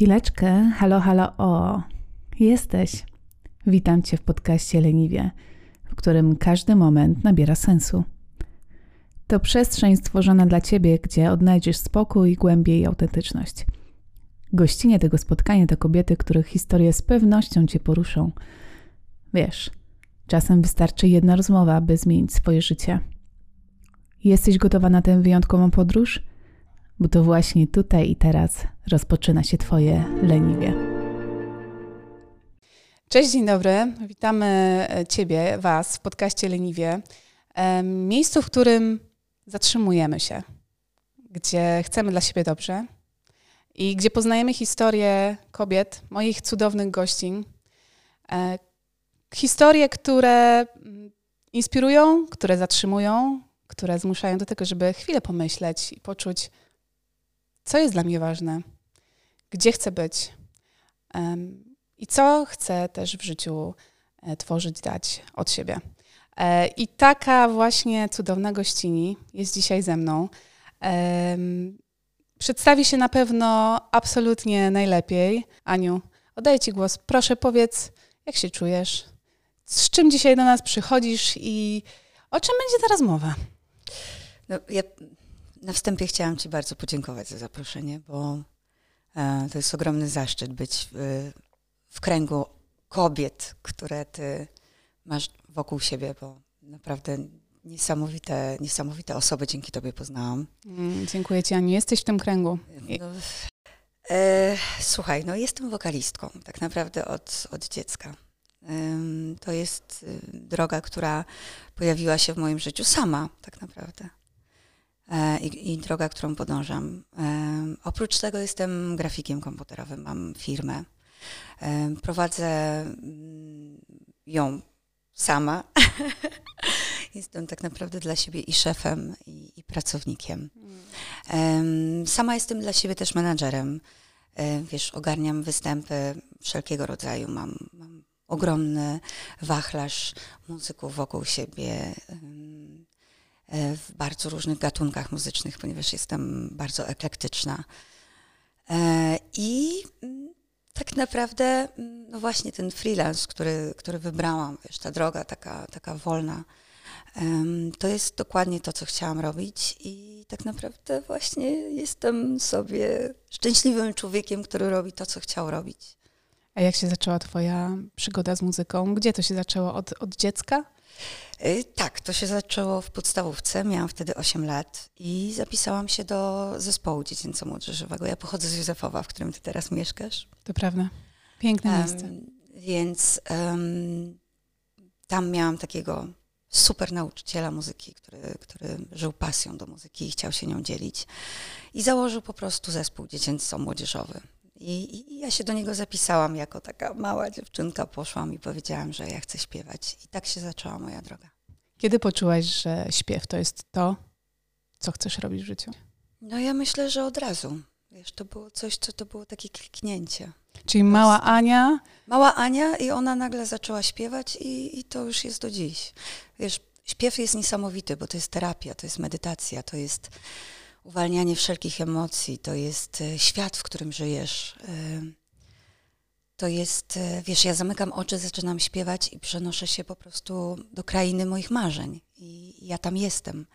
Chwileczkę, halo, halo, o, jesteś. Witam Cię w podcaście Leniwie, w którym każdy moment nabiera sensu. To przestrzeń stworzona dla Ciebie, gdzie odnajdziesz spokój, głębię i autentyczność. Gościnie tego spotkania to kobiety, których historie z pewnością Cię poruszą. Wiesz, czasem wystarczy jedna rozmowa, by zmienić swoje życie. Jesteś gotowa na tę wyjątkową podróż? Bo to właśnie tutaj i teraz rozpoczyna się Twoje leniwie. Cześć, dzień dobry. Witamy e, Ciebie, Was w podcaście Leniwie. Miejscu, w którym zatrzymujemy się, gdzie chcemy dla siebie dobrze i gdzie poznajemy historię kobiet, moich cudownych gościń. E, historie, które mm, inspirują, które zatrzymują, które zmuszają do tego, żeby chwilę pomyśleć i poczuć, co jest dla mnie ważne, gdzie chcę być um, i co chcę też w życiu e, tworzyć, dać od siebie. E, I taka właśnie cudowna gościni jest dzisiaj ze mną. E, przedstawi się na pewno absolutnie najlepiej. Aniu, oddaję Ci głos. Proszę powiedz, jak się czujesz? Z czym dzisiaj do nas przychodzisz i o czym będzie teraz mowa? No, ja na wstępie chciałam Ci bardzo podziękować za zaproszenie, bo e, to jest ogromny zaszczyt być w, kręgu kobiet, które Ty masz wokół siebie, bo naprawdę niesamowite, niesamowite osoby dzięki Tobie poznałam. Mm, dziękuję Ci, Aniu. Jesteś w tym kręgu. No, e, słuchaj, no jestem wokalistką tak naprawdę od, od dziecka. to jest y, droga, która pojawiła się w moim życiu sama, tak naprawdę. E, i, i droga, którą podążam. E, oprócz tego jestem grafikiem komputerowym, mam firmę. E, prowadzę mm, ją sama. jestem tak naprawdę dla siebie i szefem, i, i pracownikiem. Sama jestem dla siebie też menadżerem. Wiesz, ogarniam występy wszelkiego rodzaju. Mam, mam ogromny wachlarz muzyków wokół siebie w bardzo różnych gatunkach muzycznych, ponieważ jestem bardzo eklektyczna. E, I mm, tak naprawdę, mm, no właśnie ten freelance, który, który wybrałam, wiesz, ta droga taka, taka wolna, to jest dokładnie to, co chciałam robić i tak naprawdę właśnie jestem sobie szczęśliwym człowiekiem, który robi to, co chciał robić. A jak się zaczęła Twoja przygoda z muzyką? Gdzie to się zaczęło? Od, od dziecka? Y, tak, to się zaczęło w podstawówce, miałam wtedy 8 lat i zapisałam się do zespołu dziecięco-młodzieżowego. Ja pochodzę z Józefowa, w którym ty teraz mieszkasz. To prawda. Piękne um, miejsce. Więc um, tam miałam takiego super nauczyciela muzyki, który, który żył pasją do muzyki i chciał się nią dzielić. I założył po prostu zespół dziecięco-młodzieżowy. I, I, ja się do niego zapisałam jako taka mała dziewczynka, poszłam i powiedziałam, że ja chcę śpiewać. I tak się zaczęła moja droga. Kiedy poczułaś, że śpiew to jest to, co chcesz robić w życiu? No ja myślę, że od razu. Wiesz, to było coś, co to było takie kliknięcie. Czyli mała Ania? Mała Ania i ona nagle zaczęła śpiewać i, i to już jest do dziś. Wiesz, śpiew jest niesamowity, bo to jest terapia, to jest medytacja, to jest uwalnianie wszelkich emocji, to jest e, świat, w którym żyjesz. E, to jest, e, wiesz, ja zamykam oczy, zaczynam śpiewać i przenoszę się po prostu do krainy moich marzeń. I ja tam jestem.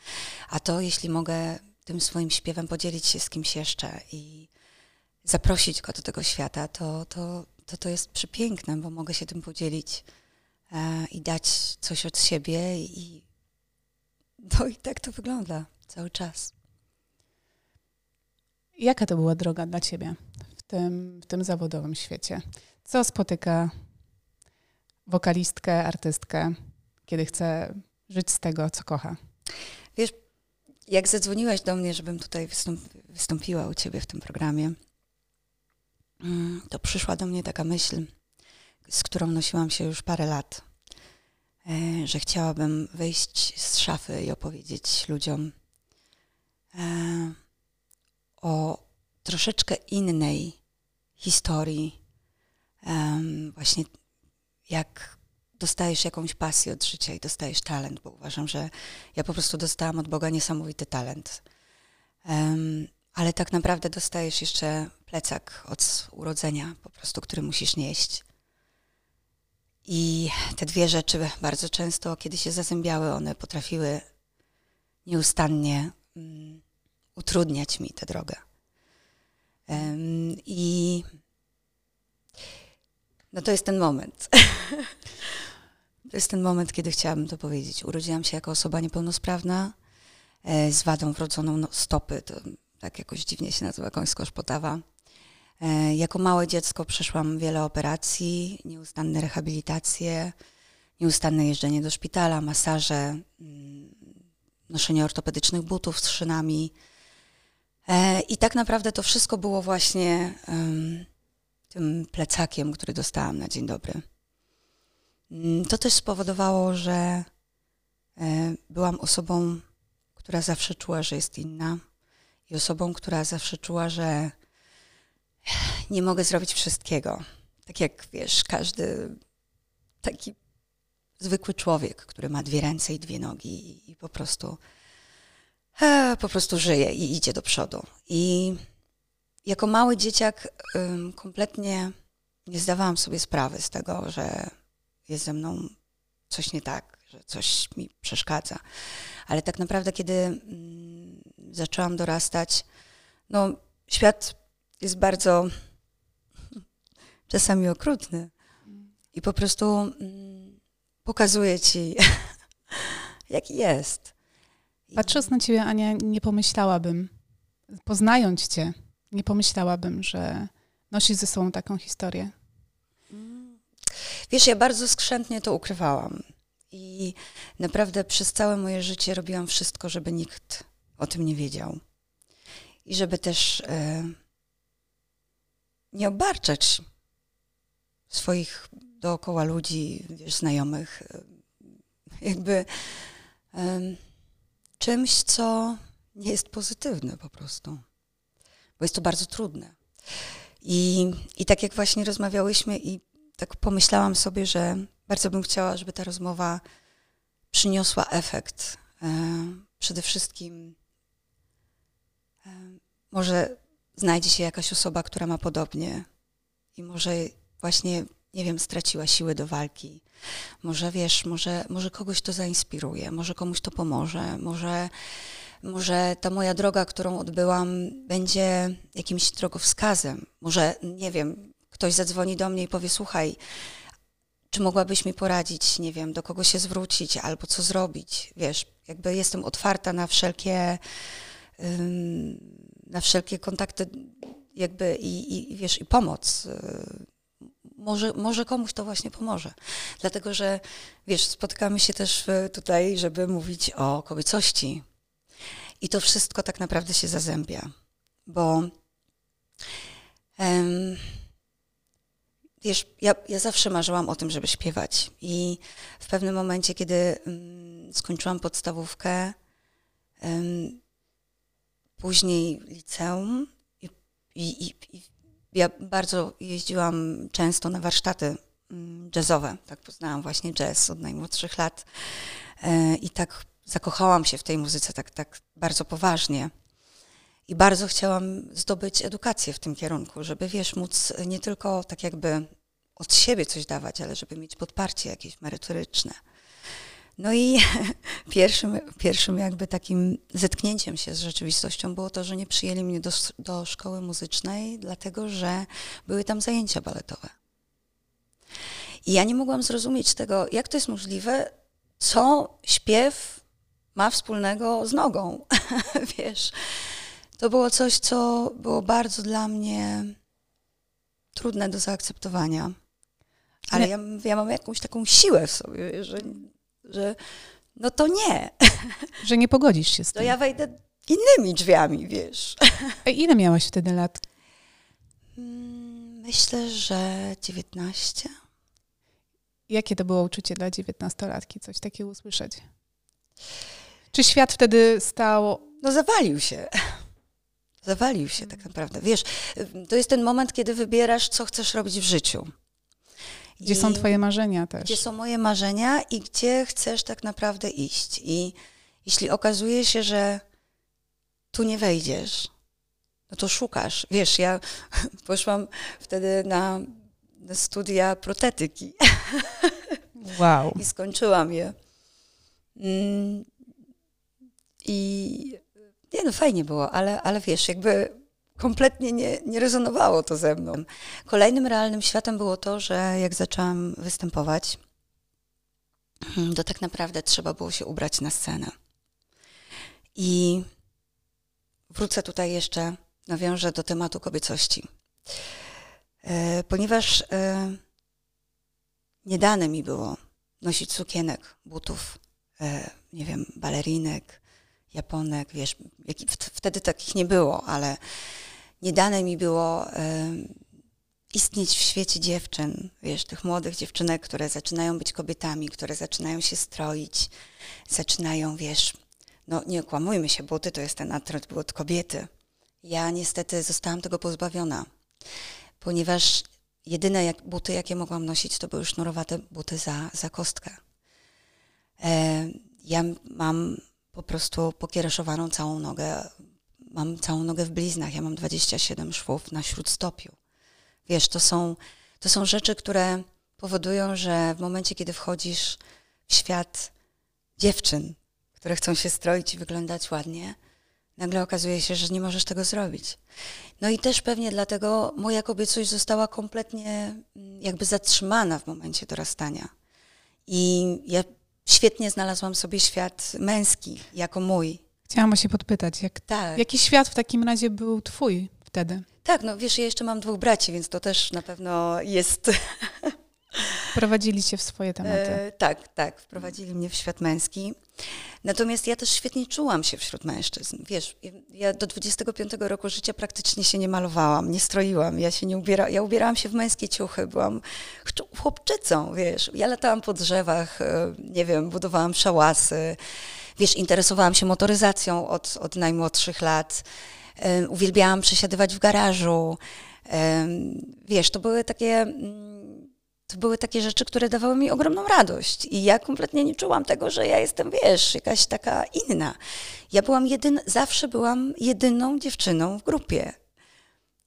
A to, jeśli mogę tym swoim śpiewem podzielić się z kimś jeszcze i zaprosić go do tego świata, to to, to, to jest przepiękne, bo mogę się tym podzielić i dać coś od siebie i no i tak to wygląda cały czas. Jaka to była droga dla ciebie w tym, w tym zawodowym świecie? Co spotyka wokalistkę, artystkę, kiedy chce żyć z tego, co kocha? Wiesz, jak zadzwoniłaś do mnie, żebym tutaj wystąp wystąpiła u ciebie w tym programie, mm, to przyszła do mnie taka myśl, z którą nosiłam się już parę lat, e, że chciałabym wyjść z szafy i opowiedzieć ludziom e, o troszeczkę innej historii. Um, właśnie jak dostajesz jakąś pasję od życia i dostajesz talent, bo uważam, że ja po prostu dostałam od Boga niesamowity talent. Um, ale tak naprawdę dostajesz jeszcze plecak od urodzenia, po prostu, który musisz nieść. I te dwie rzeczy bardzo często, kiedy się zazębiały, one potrafiły nieustannie um, utrudniać mi tę drogę. Um, I no to jest ten moment. to jest ten moment, kiedy chciałabym to powiedzieć. Urodziłam się jako osoba niepełnosprawna e, z wadą wrodzoną no, stopy. To tak jakoś dziwnie się nazywa końsko-szpotawa. E, jako małe dziecko przeszłam wiele operacji, nieustanne rehabilitacje, nieustanne jeżdżenie do szpitala, masaże, mm, noszenie ortopedycznych butów z szynami. E, I tak naprawdę to wszystko było właśnie tym plecakiem, który dostałam na dzień dobry. Mm, to też spowodowało, że e, byłam osobą, która zawsze czuła, że jest inna i osobą, która zawsze czuła, że nie mogę zrobić wszystkiego. Tak jak wiesz, każdy taki zwykły człowiek, który ma dwie ręce i dwie nogi i po prostu e, po prostu żyje i idzie do przodu. I jako mały dzieciak kompletnie nie zdawałam sobie sprawy z tego, że jest ze mną coś nie tak, że coś mi przeszkadza. Ale tak naprawdę, kiedy zaczęłam dorastać, no, świat jest bardzo czasami okrutny i po prostu pokazuje ci, jaki jest. Patrząc na ciebie, Ania, nie pomyślałabym, poznając cię, nie pomyślałabym, że nosisz ze sobą taką historię. Wiesz, ja bardzo skrzętnie to ukrywałam. I naprawdę przez całe moje życie robiłam wszystko, żeby nikt o tym nie wiedział. I żeby też e, nie obarczać swoich dookoła ludzi, wiesz, znajomych, e, jakby e, czymś, co nie jest pozytywne po prostu. Bo jest to bardzo trudne. I, I tak jak właśnie rozmawiałyśmy i tak pomyślałam sobie, że bardzo bym chciała, żeby ta rozmowa przyniosła efekt. E, przede wszystkim e, może znajdzie się jakaś osoba, która ma podobnie i może właśnie, nie wiem, straciła siły do walki. Może wiesz, może, może kogoś to zainspiruje, może komuś to pomoże, może, może ta moja droga, którą odbyłam, będzie jakimś drogowskazem. Może, nie wiem, ktoś zadzwoni do mnie i powie: Słuchaj, czy mogłabyś mi poradzić, nie wiem, do kogo się zwrócić albo co zrobić? Wiesz, jakby jestem otwarta na wszelkie, na wszelkie kontakty, jakby i, i wiesz, i pomoc. Może, może komuś to właśnie pomoże. Dlatego, że wiesz, spotykamy się też tutaj, żeby mówić o kobiecości. I to wszystko tak naprawdę się zazębia, bo um, Wiesz, ja, ja zawsze marzyłam o tym, żeby śpiewać. I w pewnym momencie, kiedy um, skończyłam podstawówkę, um, później liceum, i, i, i, ja bardzo jeździłam często na warsztaty um, jazzowe. Tak poznałam właśnie jazz od najmłodszych lat. E, I tak zakochałam się w tej muzyce tak, tak bardzo poważnie. I bardzo chciałam zdobyć edukację w tym kierunku, żeby wiesz, móc nie tylko tak jakby od siebie coś dawać, ale żeby mieć podparcie jakieś merytoryczne. No i pierwszym, pierwszym jakby takim zetknięciem się z rzeczywistością było to, że nie przyjęli mnie do, do szkoły muzycznej, dlatego że były tam zajęcia baletowe. I ja nie mogłam zrozumieć tego, jak to jest możliwe, co śpiew ma wspólnego z nogą. Wiesz, to było coś, co było bardzo dla mnie trudne do zaakceptowania. Ale ja, ja mam jakąś taką siłę w sobie, że, że no to nie. Że nie pogodzisz się z tym. To ja wejdę innymi drzwiami, wiesz. A ile miałaś wtedy lat? Mm, myślę, że 19. Jakie to było uczucie dla dziewiętnastolatki, coś takiego usłyszeć? Czy świat wtedy stał... No zawalił się. Zawalił się tak naprawdę. Wiesz, to jest ten moment, kiedy wybierasz, co chcesz robić w życiu. Gdzie są twoje marzenia też. Gdzie są moje marzenia i gdzie chcesz tak naprawdę iść. I jeśli okazuje się, że tu nie wejdziesz, no to szukasz. Wiesz, ja poszłam wtedy na, na studia protetyki. Wow. I skończyłam je. Mm, I nie no, fajnie było, ale, ale wiesz, jakby kompletnie nie, nie rezonowało to ze mną. Kolejnym realnym światem było to, że jak zaczęłam występować, to tak naprawdę trzeba było się ubrać na scenę. I wrócę tutaj jeszcze, nawiążę do tematu kobiecości. E, ponieważ e, nie dane mi było nosić sukienek, butów, e, nie wiem, balerinek, japonek, wiesz, jak, wtedy takich nie było, ale nie dane mi było istnieć w świecie dziewczyn, wiesz, tych młodych dziewczynek, które zaczynają być kobietami, które zaczynają się stroić, zaczynają, wiesz, no nie okłamujmy się, buty to jest ten atrybut kobiety. Ja niestety zostałam tego pozbawiona, ponieważ jedyne jak, buty, jakie mogłam nosić, to były sznurowate buty za, za kostkę. E, ja mam po prostu pokiereszowaną całą nogę, mam całą nogę w bliznach, ja mam 27 szwów na śródstopiu. Wiesz, to są, to są rzeczy, które powodują, że w momencie, kiedy wchodzisz w świat dziewczyn, które chcą się stroić i wyglądać ładnie, nagle okazuje się, że nie możesz tego zrobić. No i też pewnie dlatego moja kobiecość została kompletnie mm, jakby zatrzymana w momencie dorastania. I ja świetnie znalazłam sobie świat męski jako mój. Chciałam się podpytać, jak, tak. jaki świat w takim razie był twój wtedy? Tak, no wiesz, ja jeszcze mam dwóch braci, więc to też na pewno jest Wprowadzili cię w swoje tematy. E, tak, tak, wprowadzili mnie w świat męski. Natomiast ja też świetnie czułam się wśród mężczyzn. Wiesz, ja do 25 roku życia praktycznie się nie malowałam, nie stroiłam. Ja się nie ubiera, ja ubierałam się w męskie ciuchy, byłam chłopczycą, wiesz. Ja latałam po drzewach, e, nie wiem, budowałam szałasy. Wiesz, interesowałam się motoryzacją od, od najmłodszych lat. E, uwielbiałam przesiadywać w garażu. E, wiesz, to były takie mm, to były takie rzeczy, które dawały mi ogromną radość. I ja kompletnie nie czułam tego, że ja jestem, wiesz, jakaś taka inna. Ja byłam jedyna, zawsze byłam jedyną dziewczyną w grupie.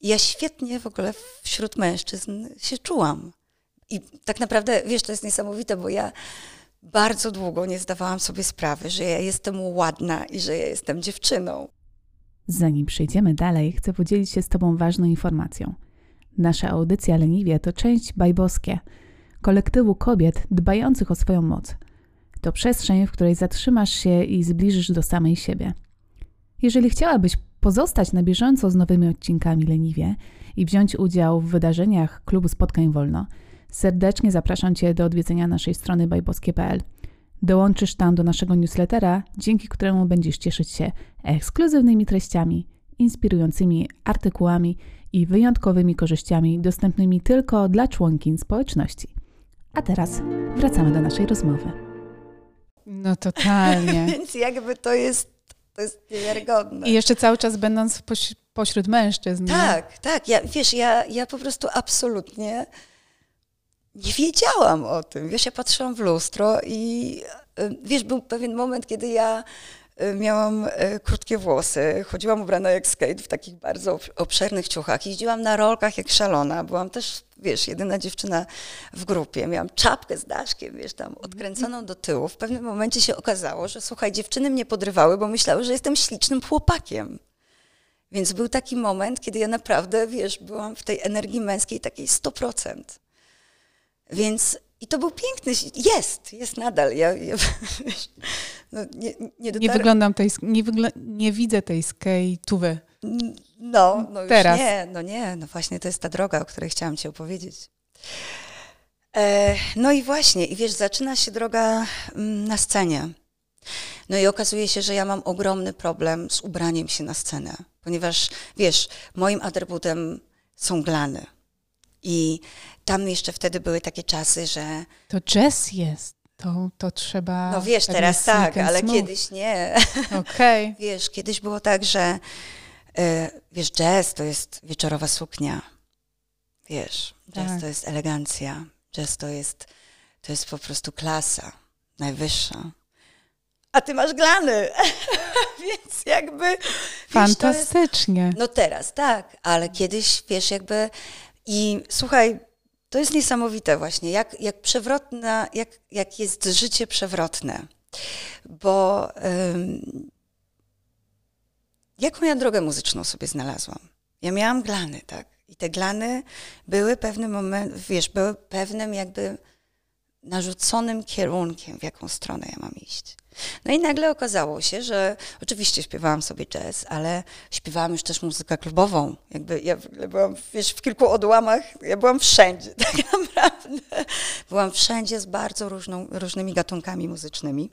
I ja świetnie w ogóle wśród mężczyzn się czułam. I tak naprawdę, wiesz, to jest niesamowite, bo ja bardzo długo nie zdawałam sobie sprawy, że ja jestem ładna i że ja jestem dziewczyną. Zanim przejdziemy dalej, chcę podzielić się z Tobą ważną informacją – Nasza audycja Leniwie to część Bajboskie, kolektywu kobiet dbających o swoją moc. To przestrzeń, w której zatrzymasz się i zbliżysz do samej siebie. Jeżeli chciałabyś pozostać na bieżąco z nowymi odcinkami Leniwie i wziąć udział w wydarzeniach Klubu Spotkań Wolno, serdecznie zapraszam Cię do odwiedzenia naszej strony bajboskie.pl. Dołączysz tam do naszego newslettera, dzięki któremu będziesz cieszyć się ekskluzywnymi treściami, inspirującymi artykułami i wyjątkowymi korzyściami dostępnymi tylko dla członkiń społeczności. A teraz wracamy do naszej rozmowy. No totalnie. Więc jakby to jest, to jest niewiarygodne. I jeszcze cały czas będąc poś pośród mężczyzn. Tak, nie? tak. Ja, wiesz, ja, ja po prostu absolutnie nie wiedziałam o tym. Wiesz, ja patrzyłam w lustro i y, wiesz, był pewien moment, kiedy ja Y, miałam y, krótkie włosy, chodziłam ubrana jak skate w takich bardzo obszernych ciuchach, jeździłam na rolkach jak szalona, byłam też, wiesz, jedyna dziewczyna w grupie, miałam czapkę z daszkiem, wiesz, tam odkręconą do tyłu. W pewnym momencie się okazało, że słuchaj, dziewczyny mnie podrywały, bo myślały, że jestem ślicznym chłopakiem. Więc był taki moment, kiedy ja naprawdę, wiesz, byłam w tej energii męskiej takiej 100%. Więc i to był piękny, jest, jest nadal. Ja, ja no, nie, nie, nie, wyglądam tej, nie, nie widzę tej skate'ówy. No, no już Teraz. nie, no nie, no właśnie to jest ta droga, o której chciałam ci opowiedzieć. E, no i właśnie, i wiesz, zaczyna się droga mm, na scenie. No i okazuje się, że ja mam ogromny problem z ubraniem się na scenę, ponieważ wiesz, moim atrybutem są glany. I tam jeszcze wtedy były takie czasy, że. To jazz jest. To, to trzeba. No wiesz, teraz tak, ale smooth. kiedyś nie. Okej. Okay. Wiesz, kiedyś było tak, że y, wiesz, jazz to jest wieczorowa suknia. Wiesz, jazz tak. to jest elegancja. Jazz to jest, to jest po prostu klasa najwyższa. a ty masz glany. Więc jakby. Fantastycznie. Wiesz, jest, no teraz, tak, ale kiedyś wiesz, jakby. I słuchaj, to jest niesamowite właśnie, jak, jak przewrotna, jak, jak jest życie przewrotne. Bo jaką ja drogę muzyczną sobie znalazłam? Ja miałam glany, tak? I te glany były pewnym moment, wiesz, były pewnym jakby narzuconym kierunkiem, w jaką stronę ja mam iść. No i nagle okazało się, że oczywiście śpiewałam sobie jazz, ale śpiewałam już też muzykę klubową. Jakby ja byłam, wiesz, w kilku odłamach, ja byłam wszędzie, tak naprawdę. Byłam wszędzie z bardzo różną, różnymi gatunkami muzycznymi.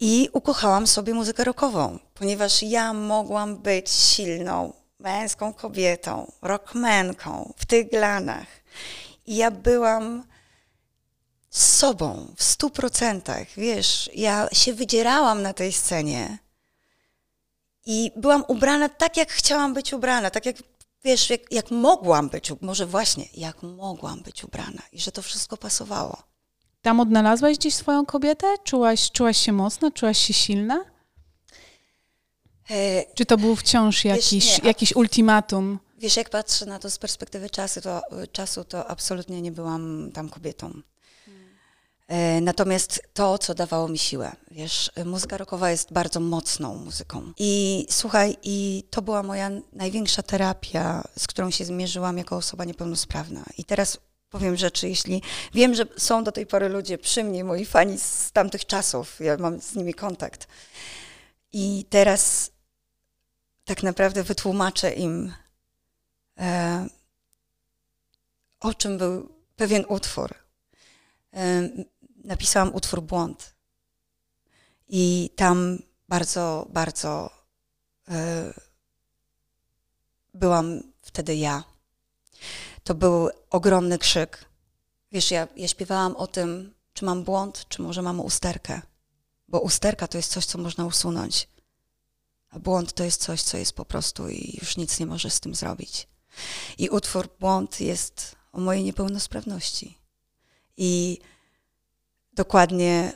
I ukochałam sobie muzykę rockową, ponieważ ja mogłam być silną, męską kobietą, rockmenką w tych glanach. I ja byłam sobą w stu procentach. Wiesz, ja się wydzierałam na tej scenie i byłam ubrana tak, jak chciałam być ubrana, tak jak, wiesz, jak, jak mogłam być, może właśnie, jak mogłam być ubrana i że to wszystko pasowało. Tam odnalazłaś gdzieś swoją kobietę? Czułaś, czułaś się mocna? Czułaś się silna? E, Czy to był wciąż jakiś, wiesz, nie, jakiś ultimatum? Wiesz, jak patrzę na to z perspektywy czasu, to, czasu, to absolutnie nie byłam tam kobietą. E, natomiast to, co dawało mi siłę, wiesz, muzyka rockowa jest bardzo mocną muzyką. I słuchaj, i to była moja największa terapia, z którą się zmierzyłam jako osoba niepełnosprawna. I teraz powiem rzeczy, jeśli wiem, że są do tej pory ludzie przy mnie, moi fani z tamtych czasów, ja mam z nimi kontakt. I teraz tak naprawdę wytłumaczę im, e, o czym był pewien utwór. E, napisałam utwór Błąd. I tam bardzo, bardzo e, byłam wtedy ja. To był ogromny krzyk. Wiesz, ja, ja śpiewałam o tym, czy mam błąd, czy może mam usterkę. Bo usterka to jest coś, co można usunąć. A błąd to jest coś, co jest po prostu i już nic nie może z tym zrobić. I utwór Błąd jest o mojej niepełnosprawności. I dokładnie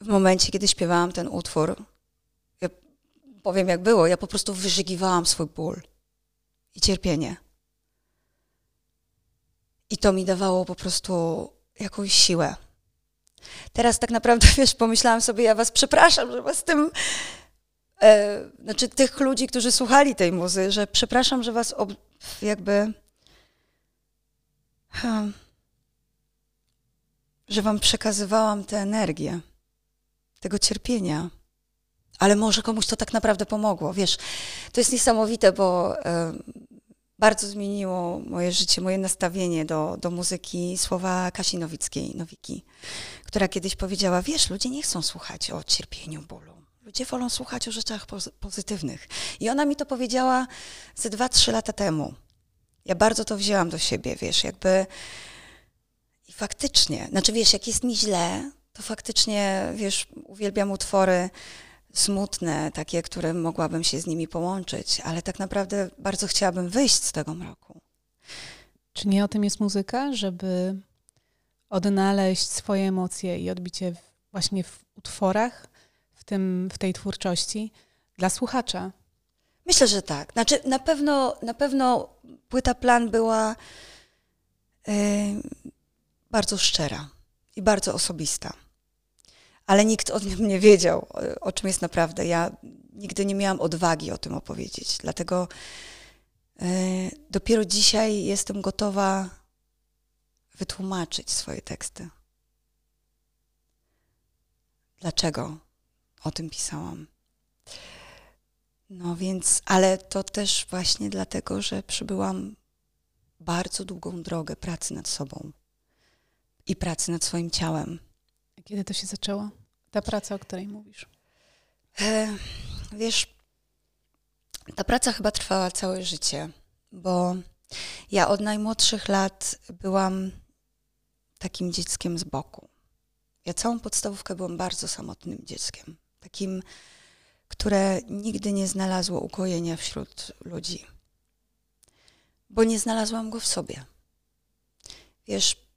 w momencie, kiedy śpiewałam ten utwór, ja powiem jak było, ja po prostu wyżygiwałam swój ból i cierpienie. I to mi dawało po prostu jakąś siłę. Teraz tak naprawdę, wiesz, pomyślałam sobie, ja was przepraszam, że was tym, e, znaczy tych ludzi, którzy słuchali tej muzy, że przepraszam, że was ob, jakby hmm, że wam przekazywałam tę energię, tego cierpienia. Ale może komuś to tak naprawdę pomogło. Wiesz, to jest niesamowite, bo e, bardzo zmieniło moje życie, moje nastawienie do, do muzyki słowa Kasi Nowickiej, Nowiki, która kiedyś powiedziała, wiesz, ludzie nie chcą słuchać o cierpieniu, bólu. Ludzie wolą słuchać o rzeczach pozytywnych. I ona mi to powiedziała ze dwa, trzy lata temu. Ja bardzo to wzięłam do siebie, wiesz, jakby faktycznie, znaczy wiesz, jak jest mi źle, to faktycznie, wiesz, uwielbiam utwory smutne, takie, które mogłabym się z nimi połączyć, ale tak naprawdę bardzo chciałabym wyjść z tego mroku. Czy nie o tym jest muzyka, żeby odnaleźć swoje emocje i odbicie właśnie w utworach, w, tym, w tej twórczości dla słuchacza? Myślę, że tak. Znaczy, na pewno, na pewno płyta plan była. Yy, bardzo szczera i bardzo osobista. Ale nikt o tym nie wiedział, o czym jest naprawdę. Ja nigdy nie miałam odwagi o tym opowiedzieć, dlatego y, dopiero dzisiaj jestem gotowa wytłumaczyć swoje teksty. Dlaczego o tym pisałam? No więc, ale to też właśnie dlatego, że przybyłam bardzo długą drogę pracy nad sobą i pracy nad swoim ciałem. Kiedy to się zaczęło? Ta praca, o której mówisz? E, wiesz, ta praca chyba trwała całe życie, bo ja od najmłodszych lat byłam takim dzieckiem z boku. Ja całą podstawówkę byłam bardzo samotnym dzieckiem. Takim, które nigdy nie znalazło ukojenia wśród ludzi. Bo nie znalazłam go w sobie. Wiesz,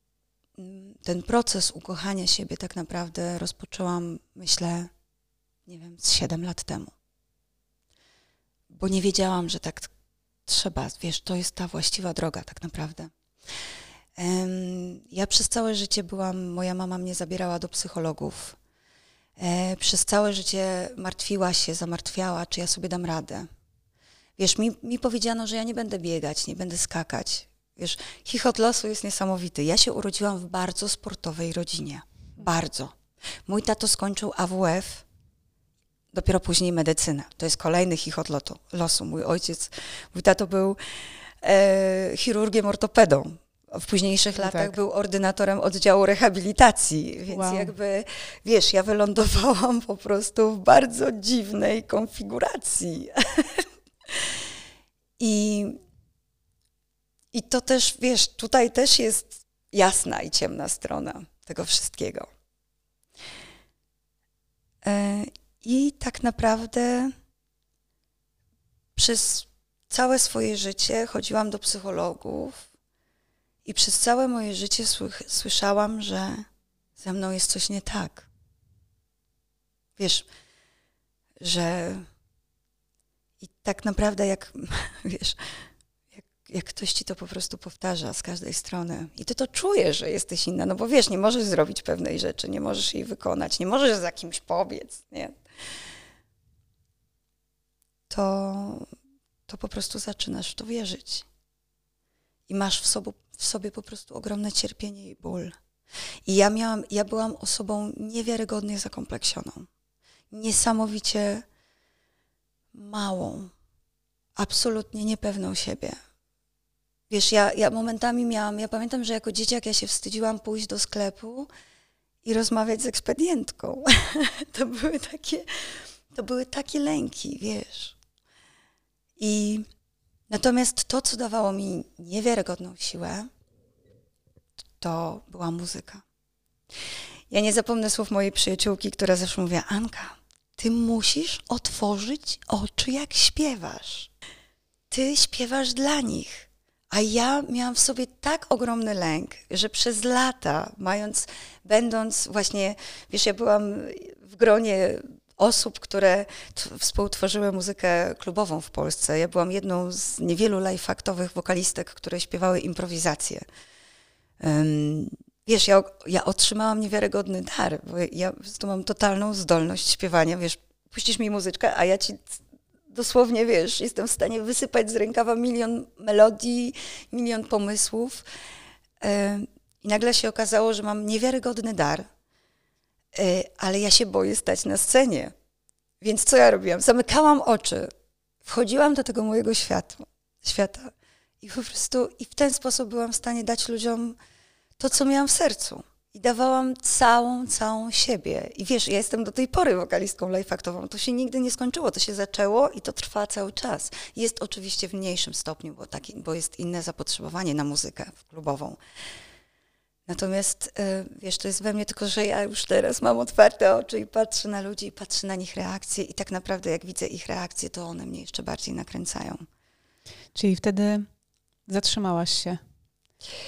ten proces ukochania siebie tak naprawdę rozpoczęłam, myślę, nie wiem, z 7 lat temu. Bo nie wiedziałam, że tak trzeba, wiesz, to jest ta właściwa droga tak naprawdę. Ja przez całe życie byłam, moja mama mnie zabierała do psychologów. E, przez całe życie martwiła się, zamartwiała, czy ja sobie dam radę. Wiesz, mi, mi powiedziano, że ja nie będę biegać, nie będę skakać. Wiesz, chichot losu jest niesamowity. Ja się urodziłam w bardzo sportowej rodzinie. Bardzo. Mój tato skończył AWF, dopiero później medycynę. To jest kolejny chichot lotu, losu. Mój ojciec, mój tato był e, chirurgiem ortopedą. W późniejszych no latach tak. był ordynatorem oddziału rehabilitacji, więc wow. jakby, wiesz, ja wylądowałam po prostu w bardzo dziwnej konfiguracji. I, I to też, wiesz, tutaj też jest jasna i ciemna strona tego wszystkiego. E, I tak naprawdę przez całe swoje życie chodziłam do psychologów i przez całe moje życie słyszałam, że ze mną jest coś nie tak. Wiesz, że i tak naprawdę jak, wiesz, jak, ktoś ci to po prostu powtarza z każdej strony i ty to czujesz, że jesteś inna, no bo wiesz, nie możesz zrobić pewnej rzeczy, nie możesz jej wykonać, nie możesz za kimś pobiec, nie? To, to po prostu zaczynasz w to wierzyć. I masz w sobie, w sobie po prostu ogromne cierpienie i ból. I ja miałam, ja byłam osobą niewiarygodnie zakompleksioną. Niesamowicie małą, absolutnie niepewną siebie. Wiesz, ja, ja momentami miałam, ja pamiętam, że jako dzieciak ja się wstydziłam pójść do sklepu i rozmawiać z ekspedientką. to były takie, to były takie lęki, wiesz. I natomiast to, co dawało mi niewiarygodną siłę, to była muzyka. Ja nie zapomnę słów mojej przyjaciółki, która zawsze mówiła, Anka, ty musisz otworzyć oczy, jak śpiewasz. Ty śpiewasz dla nich. A ja miałam w sobie tak ogromny lęk, że przez lata, mając, będąc właśnie, wiesz, ja byłam w gronie osób, które współtworzyły muzykę klubową w Polsce. Ja byłam jedną z niewielu live-aktowych wokalistek, które śpiewały improwizację. Um, wiesz, ja, ja otrzymałam niewiarygodny dar, bo ja tu mam totalną zdolność śpiewania, wiesz, puścisz mi muzyczkę, a ja ci dosłownie, wiesz, jestem w stanie wysypać z rękawa milion melodii, milion pomysłów. I nagle się okazało, że mam niewiarygodny dar, e, ale ja się boję stać na scenie. Więc co ja robiłam? Zamykałam oczy, wchodziłam do tego mojego świata, i po prostu i w ten sposób byłam w stanie dać ludziom to, co miałam w sercu. I dawałam całą, całą siebie. I wiesz, ja jestem do tej pory wokalistką live-aktową. To się nigdy nie skończyło, to się zaczęło i to trwa cały czas. Jest oczywiście w mniejszym stopniu, bo, taki, bo jest inne zapotrzebowanie na muzykę klubową. Natomiast y, wiesz, to jest we mnie tylko, że ja już teraz mam otwarte oczy i patrzę na ludzi i patrzę na nich reakcje i tak naprawdę jak widzę ich reakcje, to one mnie jeszcze bardziej nakręcają. Czyli wtedy zatrzymałaś się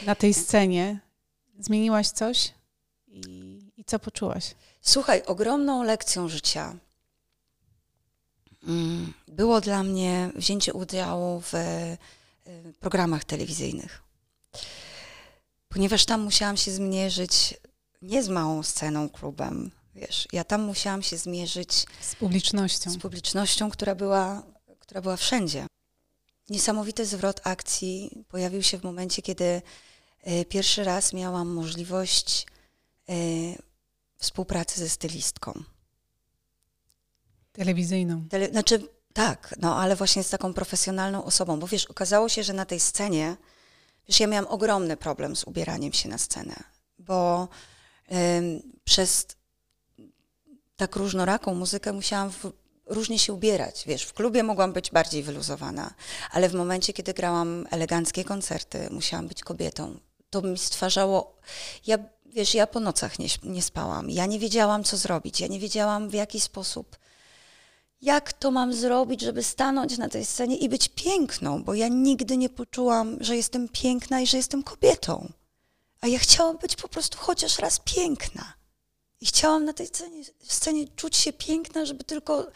na tej scenie, zmieniłaś coś i, i co poczułaś? Słuchaj, ogromną lekcją życia mm, było dla mnie wzięcie udziału w programach telewizyjnych. Ponieważ tam musiałam się zmierzyć nie z małą sceną, klubem, wiesz, ja tam musiałam się zmierzyć z publicznością. Z publicznością, która była, która była wszędzie. Niesamowity zwrot akcji pojawił się w momencie, kiedy E, pierwszy raz miałam możliwość e, współpracy ze stylistką. Telewizyjną. Tele, znaczy, tak, no ale właśnie z taką profesjonalną osobą, bo wiesz, okazało się, że na tej scenie, wiesz, ja miałam ogromny problem z ubieraniem się na scenę, bo przez tak różnoraką muzykę musiałam w, różnie się ubierać. Wiesz, w klubie mogłam być bardziej wyluzowana, ale w momencie, kiedy grałam eleganckie koncerty, musiałam być kobietą to mi stwarzało. Ja, wiesz, ja po nocach nie, nie spałam. Ja nie wiedziałam, co zrobić. Ja nie wiedziałam, w jaki sposób. Jak to mam zrobić, żeby stanąć na tej scenie i być piękną, bo ja nigdy nie poczułam, że jestem piękna i że jestem kobietą. A ja chciałam być po prostu chociaż raz piękna. I chciałam na tej scenie, scenie czuć się piękna, żeby tylko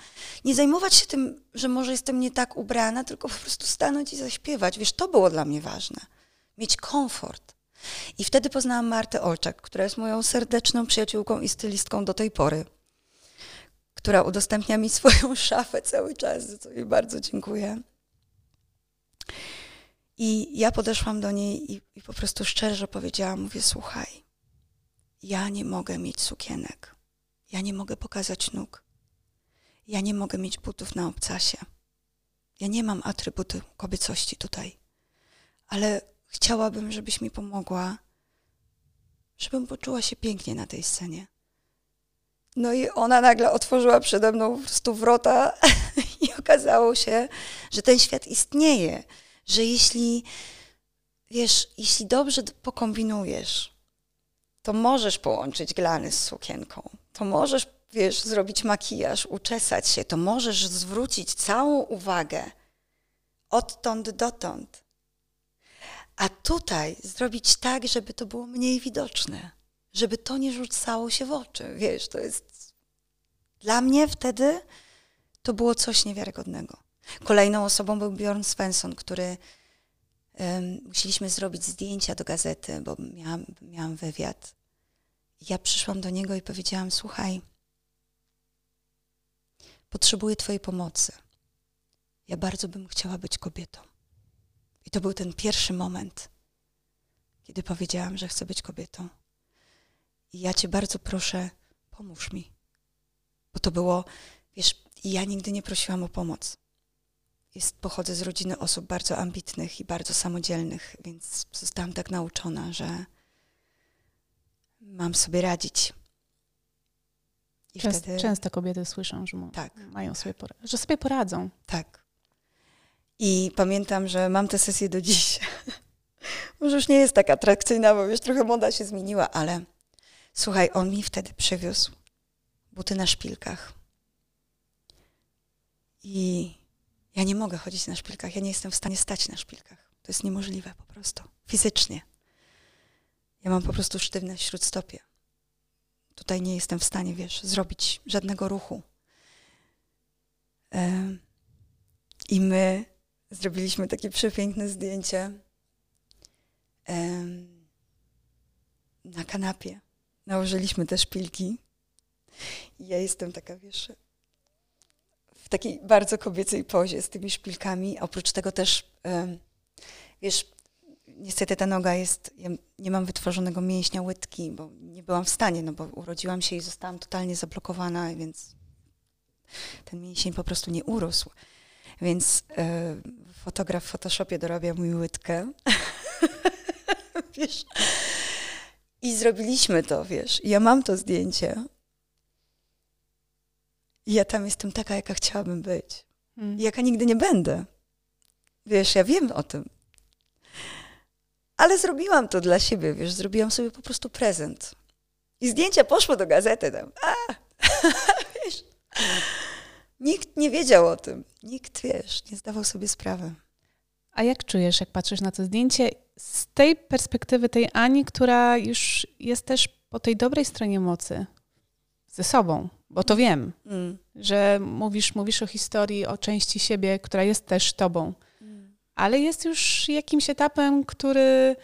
nie zajmować się tym, że może jestem nie tak ubrana, tylko po prostu stanąć i zaśpiewać. Wiesz, to było dla mnie ważne. Mieć komfort. I wtedy poznałam Martę Olczak, która jest moją serdeczną przyjaciółką i stylistką do tej pory, która udostępnia mi swoją szafę cały czas, za co jej bardzo dziękuję. I ja podeszłam do niej i, i po prostu szczerze powiedziałam, mówię, słuchaj, ja nie mogę mieć sukienek, ja nie mogę pokazać nóg, ja nie mogę mieć butów na obcasie. Ja nie mam atrybutu kobiecości tutaj, ale chciałabym, żebyś mi pomogła, żebym poczuła się pięknie na tej scenie. No i ona nagle otworzyła przede mną po prostu wrota i okazało się, że ten świat istnieje, że jeśli, wiesz, jeśli dobrze pokombinujesz, to możesz połączyć glany z sukienką, to możesz, wiesz, zrobić makijaż, uczesać się, to możesz zwrócić całą uwagę odtąd dotąd. A tutaj zrobić tak, żeby to było mniej widoczne, żeby to nie rzucało się w oczy. Wiesz, to jest. Dla mnie wtedy to było coś niewiarygodnego. Kolejną osobą był Bjorn Svensson, który um, musieliśmy zrobić zdjęcia do gazety, bo miałam, miałam wywiad. Ja przyszłam do niego i powiedziałam: Słuchaj, potrzebuję Twojej pomocy. Ja bardzo bym chciała być kobietą. I to był ten pierwszy moment, kiedy powiedziałam, że chcę być kobietą. I ja Cię bardzo proszę, pomóż mi. Bo to było, wiesz, ja nigdy nie prosiłam o pomoc. Jest, pochodzę z rodziny osób bardzo ambitnych i bardzo samodzielnych, więc zostałam tak nauczona, że mam sobie radzić. I Częst, wtedy... Często kobiety słyszą, że tak, mają sobie że sobie poradzą. Tak. I pamiętam, że mam tę sesję do dziś. Może już nie jest tak atrakcyjna, bo już trochę moda się zmieniła, ale słuchaj, on mi wtedy przywiózł buty na szpilkach. I ja nie mogę chodzić na szpilkach, ja nie jestem w stanie stać na szpilkach. To jest niemożliwe po prostu, fizycznie. Ja mam po prostu sztywne śródstopie. Tutaj nie jestem w stanie, wiesz, zrobić żadnego ruchu. I my zrobiliśmy takie przepiękne zdjęcie na kanapie. Nałożyliśmy te szpilki. I ja jestem taka, wiesz, w takiej bardzo kobiecej pozie z tymi szpilkami. Oprócz tego też, wiesz, niestety ta noga jest, ja nie mam wytworzonego mięśnia łydki, bo nie byłam w stanie, no bo urodziłam się i zostałam totalnie zablokowana, więc ten mięsień po prostu nie urósł. Więc e, fotograf w Photoshopie dorabia mój łydkę. wiesz? I zrobiliśmy to, wiesz. ja mam to zdjęcie. Ja tam jestem taka, jaka chciałabym być. Hmm. I jaka nigdy nie będę. Wiesz, ja wiem o tym. Ale zrobiłam to dla siebie, wiesz, zrobiłam sobie po prostu prezent. I zdjęcia poszły do gazety tam. A, wiesz. Nikt nie wiedział o tym. Nikt, wiesz, nie zdawał sobie sprawy. A jak czujesz, jak patrzysz na to zdjęcie z tej perspektywy tej Ani, która już jest też po tej dobrej stronie mocy ze sobą, bo to wiem, mm. że mówisz, mówisz o historii, o części siebie, która jest też tobą ale jest już jakimś etapem, który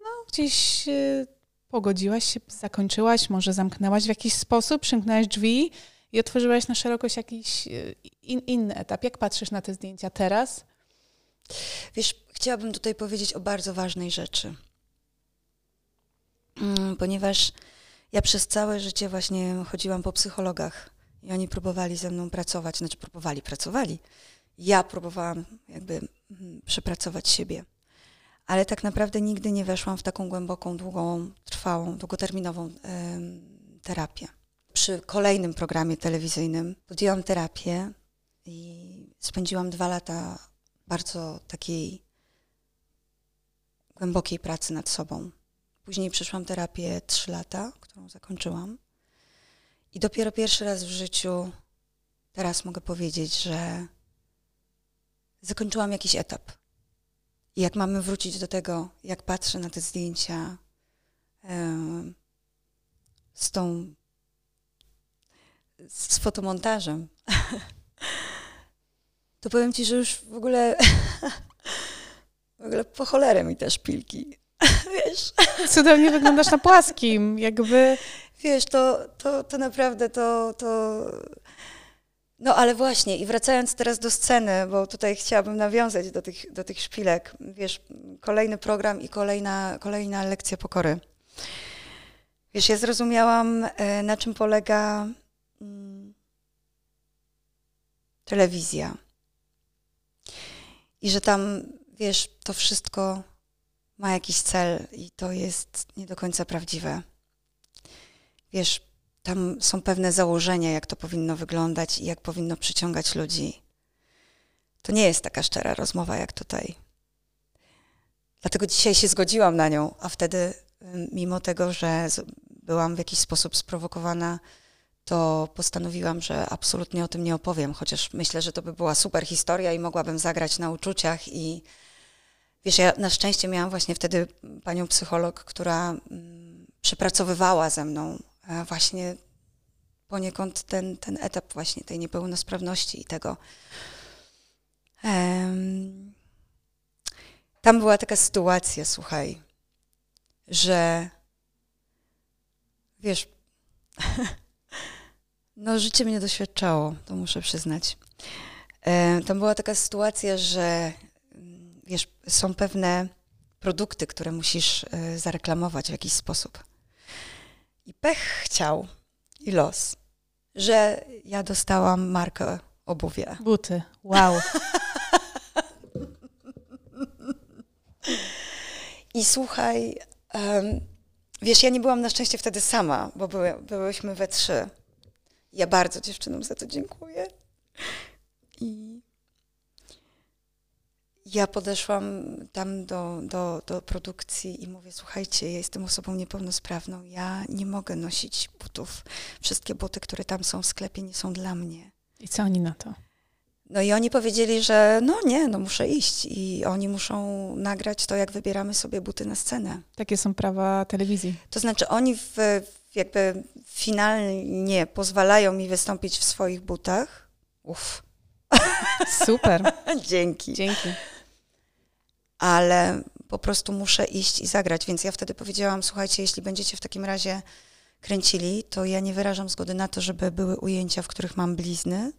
no, gdzieś y, pogodziłaś się, zakończyłaś, może zamknęłaś w jakiś sposób, przymknęłaś drzwi i otworzyłaś na szerokość jakiś y, in, inny etap. Jak patrzysz na te zdjęcia teraz? Wiesz, chciałabym tutaj powiedzieć o bardzo ważnej rzeczy. Mm, ponieważ ja przez całe życie właśnie chodziłam po psychologach i oni próbowali ze mną pracować, znaczy próbowali, pracowali. Ja próbowałam jakby Mhm, przepracować siebie. Ale tak naprawdę nigdy nie weszłam w taką głęboką, długą, trwałą, długoterminową terapię. Przy kolejnym programie telewizyjnym podjęłam terapię i spędziłam dwa lata bardzo takiej głębokiej pracy nad sobą. Później przeszłam terapię trzy lata, którą zakończyłam. I dopiero pierwszy raz w życiu teraz mogę powiedzieć, że zakończyłam jakiś etap. I jak mamy wrócić do tego, jak patrzę na te zdjęcia, z tą, z fotomontażem, to powiem ci, że już w ogóle, w ogóle po cholerę mi te szpilki, wiesz. Cudownie wyglądasz na płaskim, jakby... Wiesz, to, to, to naprawdę to, to... No ale właśnie, i wracając teraz do sceny, bo tutaj chciałabym nawiązać do tych, do tych szpilek. Wiesz, kolejny program i kolejna, kolejna lekcja pokory. Wiesz, ja zrozumiałam, e, na czym polega telewizja. I że tam, wiesz, to wszystko ma jakiś cel i to jest nie do końca prawdziwe. Wiesz, tam są pewne założenia, jak to powinno wyglądać i jak powinno przyciągać ludzi. To nie jest taka szczera rozmowa jak tutaj. Dlatego dzisiaj się zgodziłam na nią, a wtedy, mimo tego, że byłam w jakiś sposób sprowokowana, to postanowiłam, że absolutnie o tym nie opowiem, chociaż myślę, że to by była super historia i mogłabym zagrać na uczuciach i wiesz, ja na szczęście miałam właśnie wtedy panią psycholog, która mm, przepracowywała ze mną e, właśnie poniekąd ten, ten etap właśnie tej niepełnosprawności i tego. Tam była taka sytuacja, słuchaj, że wiesz, no życie mnie doświadczało, to muszę przyznać. E, tam była taka sytuacja, że mm, wiesz, są pewne produkty, które musisz e, zareklamować w jakiś sposób. I pech chciał i los, że ja dostałam markę obuwia. Buty. Wow. I słuchaj, um, wiesz, ja nie byłam na szczęście wtedy sama, bo były, byłyśmy we trzy. Ja bardzo dziewczynom za to dziękuję. I ja podeszłam tam do, do, do produkcji i mówię, słuchajcie, ja jestem osobą niepełnosprawną, ja nie mogę nosić butów. Wszystkie buty, które tam są w sklepie, nie są dla mnie. I co oni na to? No i oni powiedzieli, że no nie, no muszę iść i oni muszą nagrać to, jak wybieramy sobie buty na scenę. Takie są prawa telewizji. To znaczy oni w, jakby finalnie pozwalają mi wystąpić w swoich butach. Uff. Super. Dzięki. Dzięki. Ale po prostu muszę iść i zagrać, więc ja wtedy powiedziałam, słuchajcie, jeśli będziecie w takim razie kręcili, to ja nie wyrażam zgody na to, żeby były ujęcia, w których mam blizny,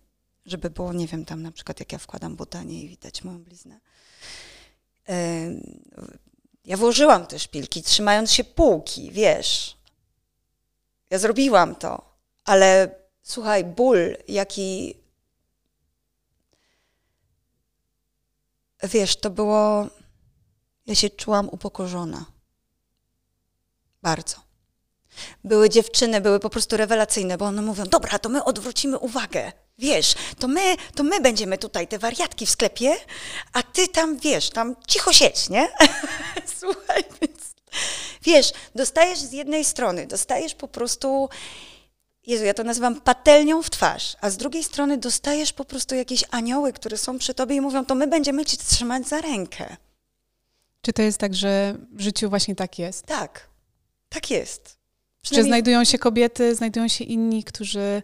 żeby było, nie wiem, tam na przykład jak ja wkładam butanie i widać moją bliznę. Ja włożyłam te szpilki, trzymając się półki, wiesz. Ja zrobiłam to, ale słuchaj, ból, jaki. Wiesz, to było. Ja się czułam upokorzona. Bardzo. Były dziewczyny, były po prostu rewelacyjne, bo one mówią: Dobra, to my odwrócimy uwagę. Wiesz, to my, to my będziemy tutaj, te wariatki w sklepie, a ty tam, wiesz, tam cicho siedź, nie? Słuchaj, więc wiesz, dostajesz z jednej strony, dostajesz po prostu, Jezu, ja to nazywam patelnią w twarz, a z drugiej strony dostajesz po prostu jakieś anioły, które są przy tobie i mówią, to my będziemy cię trzymać za rękę. Czy to jest tak, że w życiu właśnie tak jest? Tak, tak jest. Przynajmniej... Że znajdują się kobiety, znajdują się inni, którzy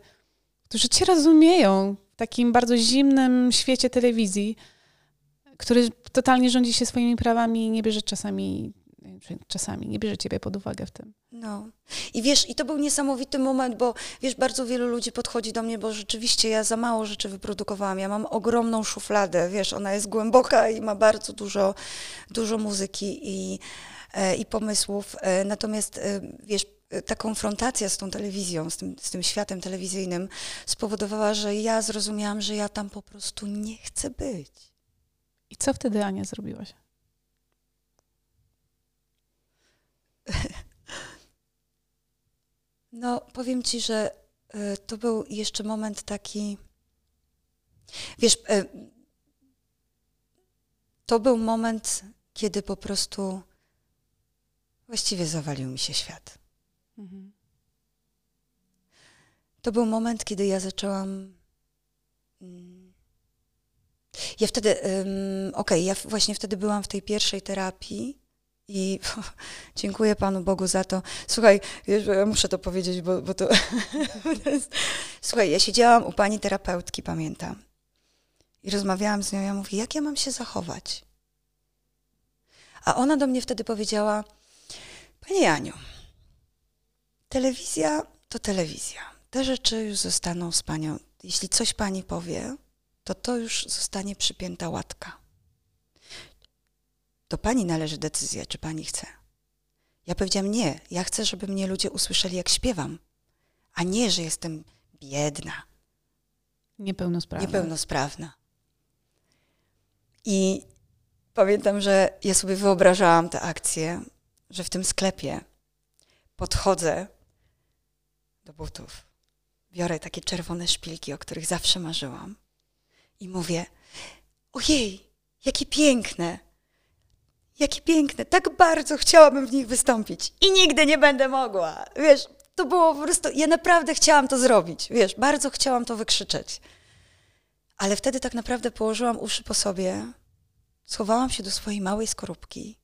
którzy cię rozumieją w takim bardzo zimnym świecie telewizji, który totalnie rządzi się swoimi prawami i nie bierze czasami, czasami nie bierze ciebie pod uwagę w tym. No. I wiesz, i to był niesamowity moment, bo wiesz, bardzo wielu ludzi podchodzi do mnie, bo rzeczywiście ja za mało rzeczy wyprodukowałam. Ja mam ogromną szufladę, wiesz, ona jest głęboka i ma bardzo dużo, dużo muzyki i, e, i pomysłów. E, natomiast e, wiesz, ta konfrontacja z tą telewizją, z tym, z tym światem telewizyjnym spowodowała, że ja zrozumiałam, że ja tam po prostu nie chcę być. I co wtedy, Ania, zrobiłaś? No, powiem ci, że y, to był jeszcze moment taki. Wiesz, y, to był moment, kiedy po prostu właściwie zawalił mi się świat. Mhm. To był moment, kiedy ja zaczęłam. Mm, ja wtedy, okej, okay, ja właśnie wtedy byłam w tej pierwszej terapii I dziękuję Panu Bogu za to. Słuchaj, ja muszę to powiedzieć, bo, bo to. Słuchaj, ja siedziałam u pani terapeutki, pamiętam. I rozmawiałam z nią, ja mówię, jak ja mam się zachować? A ona do mnie wtedy powiedziała: Pani Janiu, telewizja to telewizja. Te rzeczy już zostaną z panią. Jeśli coś pani powie, to to już zostanie przypięta łatka. To pani należy decyzja, czy pani chce. Ja powiedziałam nie, ja chcę, żeby mnie ludzie usłyszeli, jak śpiewam, a nie, że jestem biedna. Niepełnosprawna. Niepełnosprawna. I pamiętam, że ja sobie wyobrażałam tę akcję, że w tym sklepie podchodzę do butów, biorę takie czerwone szpilki, o których zawsze marzyłam i mówię: Ojej, jakie piękne! Jakie piękne! Tak bardzo chciałabym w nich wystąpić i nigdy nie będę mogła. Wiesz, to było po prostu. Ja naprawdę chciałam to zrobić. Wiesz, bardzo chciałam to wykrzyczeć. Ale wtedy tak naprawdę położyłam uszy po sobie, schowałam się do swojej małej skorupki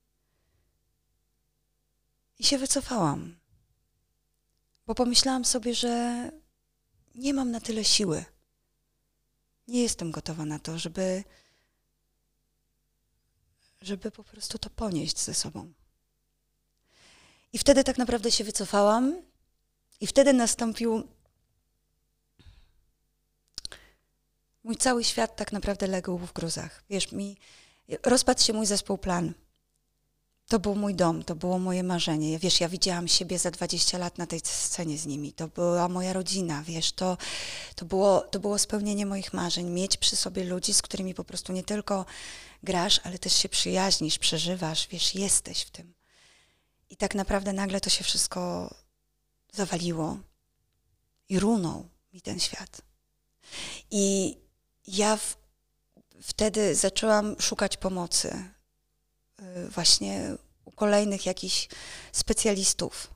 i się wycofałam. Bo pomyślałam sobie, że nie mam na tyle siły. Nie jestem gotowa na to, żeby, żeby po prostu to ponieść ze sobą. I wtedy tak naprawdę się wycofałam, i wtedy nastąpił mój cały świat tak naprawdę legł w gruzach. Wiesz, mi rozpadł się mój zespół plan. To był mój dom, to było moje marzenie. Wiesz, ja widziałam siebie za 20 lat na tej scenie z nimi. To była moja rodzina, wiesz, to, to, było, to było spełnienie moich marzeń. Mieć przy sobie ludzi, z którymi po prostu nie tylko grasz, ale też się przyjaźnisz, przeżywasz, wiesz, jesteś w tym. I tak naprawdę nagle to się wszystko zawaliło i runął mi ten świat. I ja w, wtedy zaczęłam szukać pomocy y, właśnie u kolejnych jakichś specjalistów.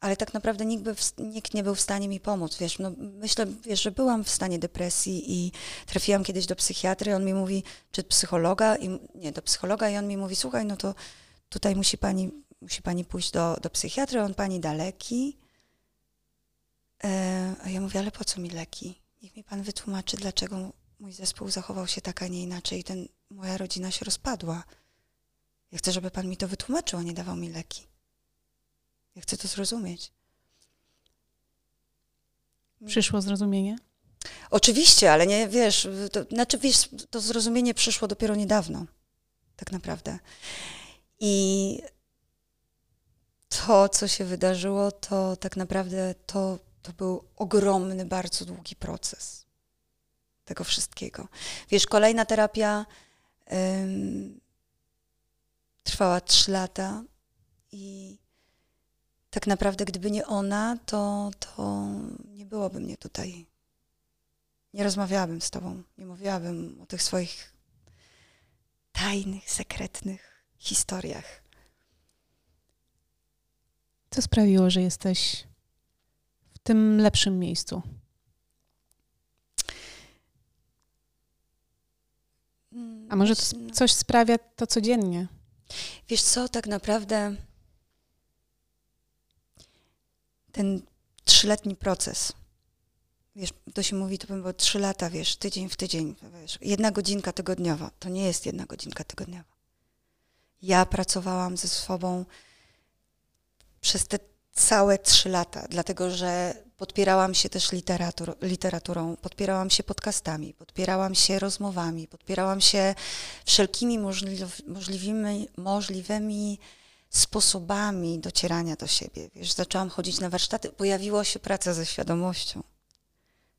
Ale tak naprawdę nikt, by, nikt nie był w stanie mi pomóc. Wiesz, no myślę, wiesz, że byłam w stanie depresji i trafiłam kiedyś do psychiatry. On mi mówi, czy psychologa, i, nie, do psychologa, i on mi mówi, słuchaj, no to tutaj musi pani, musi pani pójść do, do psychiatry, on pani da leki. E, a ja mówię, ale po co mi leki? Niech mi pan wytłumaczy, dlaczego mój zespół zachował się tak, a nie inaczej i ten, moja rodzina się rozpadła. Ja chcę, żeby pan mi to wytłumaczył, a nie dawał mi leki. Ja chcę to zrozumieć. Przyszło zrozumienie? Oczywiście, ale nie, wiesz, to, znaczy, wiesz, to zrozumienie przyszło dopiero niedawno, tak naprawdę. I to, co się wydarzyło, to tak naprawdę to, to był ogromny, bardzo długi proces tego wszystkiego. Wiesz, kolejna terapia ym, trwała trzy lata i tak naprawdę gdyby nie ona, to, to nie byłoby mnie tutaj. Nie rozmawiałabym z tobą, nie mówiłabym o tych swoich tajnych, sekretnych historiach. Co sprawiło, że jesteś w tym lepszym miejscu? A może to coś sprawia to codziennie? Wiesz co, tak naprawdę ten trzyletni proces, wiesz, to się mówi, to by było trzy lata, wiesz, tydzień w tydzień, wiesz, jedna godzinka tygodniowa, to nie jest jedna godzinka tygodniowa. Ja pracowałam ze sobą przez te całe trzy lata, dlatego że podpierałam się też literatur, literaturą, podpierałam się podcastami, podpierałam się rozmowami, podpierałam się wszelkimi możliw, możliwymi, możliwymi sposobami docierania do siebie. Wiesz, zaczęłam chodzić na warsztaty, pojawiła się praca ze świadomością.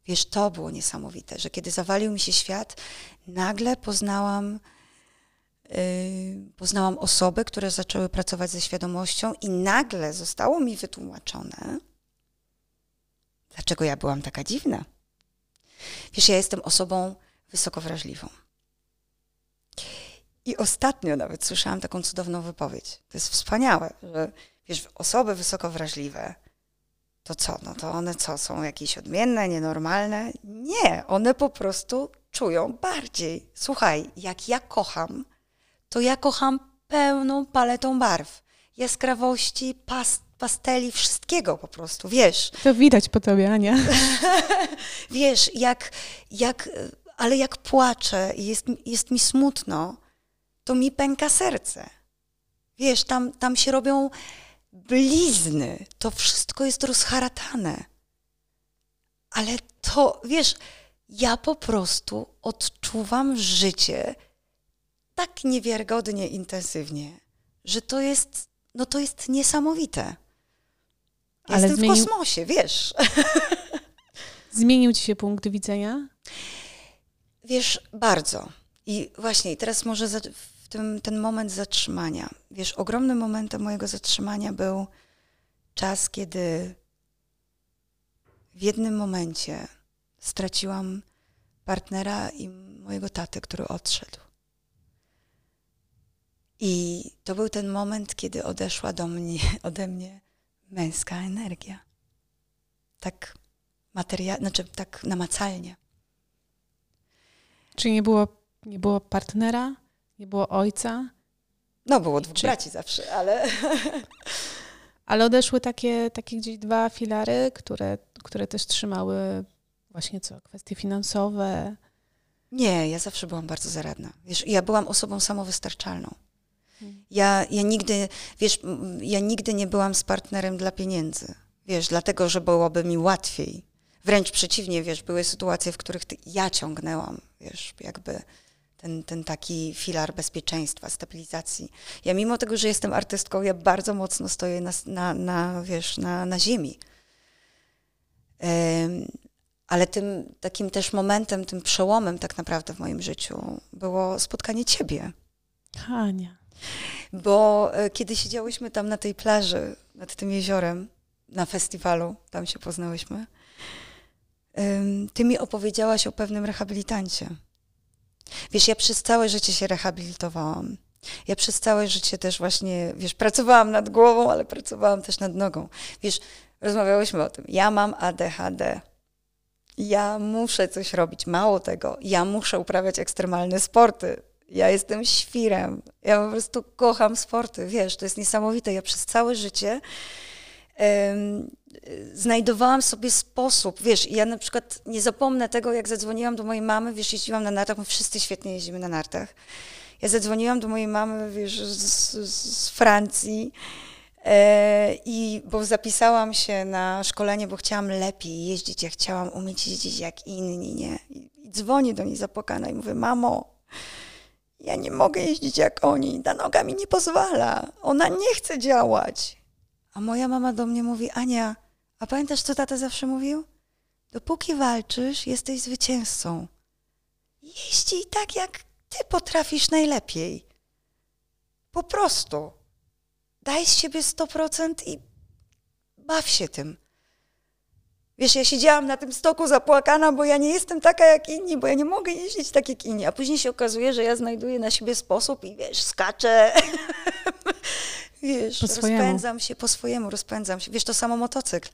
Wiesz, to było niesamowite, że kiedy zawalił mi się świat, nagle poznałam Y, poznałam osoby, które zaczęły pracować ze świadomością, i nagle zostało mi wytłumaczone, dlaczego ja byłam taka dziwna. Wiesz, ja jestem osobą wysoko wrażliwą. I ostatnio nawet słyszałam taką cudowną wypowiedź. To jest wspaniałe, że wiesz, osoby wysoko wrażliwe, to co? No to one co? Są jakieś odmienne, nienormalne? Nie, one po prostu czują bardziej. Słuchaj, jak ja kocham, to ja kocham pełną paletą barw, jaskrawości, pas, pasteli, wszystkiego po prostu, wiesz. To widać po tobie, Ania. wiesz, jak, jak, ale jak płaczę i jest, jest mi smutno, to mi pęka serce. Wiesz, tam, tam się robią blizny, to wszystko jest rozharatane. Ale to, wiesz, ja po prostu odczuwam życie tak niewiarygodnie intensywnie, że to jest, no to jest niesamowite. Ale Jestem zmienił... w kosmosie, wiesz. Zmienił ci się punkt widzenia? Wiesz, bardzo. I właśnie, teraz może tym, ten moment zatrzymania. Wiesz, ogromnym momentem mojego zatrzymania był czas, kiedy w jednym momencie straciłam partnera i mojego taty, który odszedł. I to był ten moment, kiedy odeszła do mnie, ode mnie męska energia. Tak materialnie, znaczy tak namacalnie. Czy nie było, nie było partnera, nie było ojca? No, było dwóch Czy... braci zawsze, ale... Ale odeszły takie, takie gdzieś dwa filary, które, które też trzymały właśnie co, kwestie finansowe? Nie, ja zawsze byłam bardzo zaradna. Wiesz, ja byłam osobą samowystarczalną. Hmm. Ja, ja nigdy, wiesz, ja nigdy nie byłam z partnerem dla pieniędzy. Wiesz, dlatego, że byłoby mi łatwiej. Wręcz przeciwnie, wiesz, były sytuacje, w których ja ciągnęłam, wiesz, jakby ten, ten taki filar bezpieczeństwa, stabilizacji. Ja mimo tego, że jestem artystką, ja bardzo mocno stoję na, na, na wiesz, na, na ziemi. Ale tym takim też momentem, tym przełomem tak naprawdę w moim życiu było spotkanie ciebie. Hania. Bo e, kiedy siedziałyśmy tam na tej plaży, nad tym jeziorem, na festiwalu, tam się poznałyśmy, ty mi opowiedziałaś o pewnym rehabilitancie. Wiesz, ja przez całe życie się rehabilitowałam. Ja przez całe życie też właśnie, wiesz, pracowałam nad głową, ale pracowałam też nad nogą. Wiesz, rozmawiałyśmy o tym. Ja mam ADHD. Ja muszę coś robić. Mało tego, ja muszę uprawiać ekstremalne sporty. Ja jestem świrem. Ja po prostu kocham sporty. Wiesz, to jest niesamowite. Ja przez całe życie znajdowałam sobie sposób. Wiesz, ja na przykład nie zapomnę tego, jak zadzwoniłam do mojej mamy. Wiesz, jeździłam na nartach. My wszyscy świetnie jeździmy na nartach. Ja zadzwoniłam do mojej mamy, wiesz, z, z Francji E, I bo zapisałam się na szkolenie, bo chciałam lepiej jeździć, ja chciałam umieć jeździć jak inni, nie? I, dzwonię do niej zapłakana i mówię, mamo, ja nie mogę jeździć jak oni, ta noga mi nie pozwala, ona nie chce działać. A moja mama do mnie mówi, Ania, a pamiętasz, co tata zawsze mówił? Dopóki walczysz, jesteś zwycięzcą. Jeździ tak, jak ty potrafisz najlepiej. Po prostu daj z siebie 100% i baw się tym. Wiesz, ja siedziałam na tym stoku zapłakana, bo ja nie jestem taka jak inni, bo ja nie mogę jeździć tak jak inni. A później się okazuje, że ja znajduję na siebie sposób i wiesz, skaczę. wiesz, rozpędzam się po swojemu, rozpędzam się. Wiesz, to samo motocykl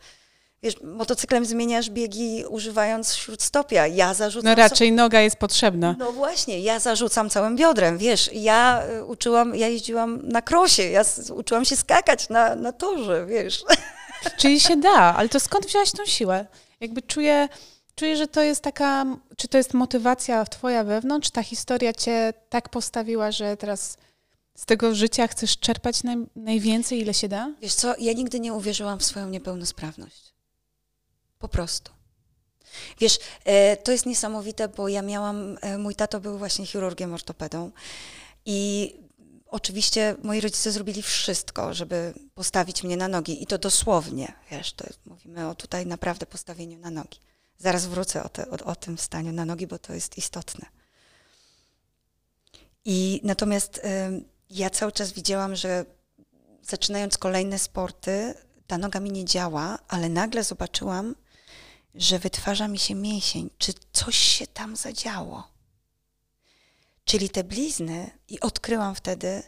wiesz, motocyklem zmieniasz biegi używając śródstopia. Ja zarzucam... No raczej so... noga jest potrzebna. No właśnie, ja zarzucam całym biodrem, wiesz. Ja y, uczyłam, ja jeździłam na krosie, ja uczyłam się skakać na, na torze, wiesz. Czyli się da, ale to skąd wzięłaś tą siłę? Jakby czuję, czuję, że to jest taka, czy to jest motywacja twoja wewnątrz, ta historia cię tak postawiła, że teraz z tego życia chcesz czerpać naj, najwięcej, ile się da? Wiesz co, ja nigdy nie uwierzyłam w swoją niepełnosprawność. Po prostu. Wiesz, e, to jest niesamowite, bo ja miałam, e, mój tato był właśnie chirurgiem ortopedą i oczywiście moi rodzice zrobili wszystko, żeby postawić mnie na nogi i to dosłownie, wiesz, to mówimy o tutaj naprawdę postawieniu na nogi. Zaraz wrócę o, te, o, o tym staniu na nogi, bo to jest istotne. I natomiast ja cały czas widziałam, że zaczynając kolejne sporty, ta noga mi nie działa, ale nagle zobaczyłam, że wytwarza mi się mięsień, czy coś się tam zadziało. Czyli te blizny, i odkryłam wtedy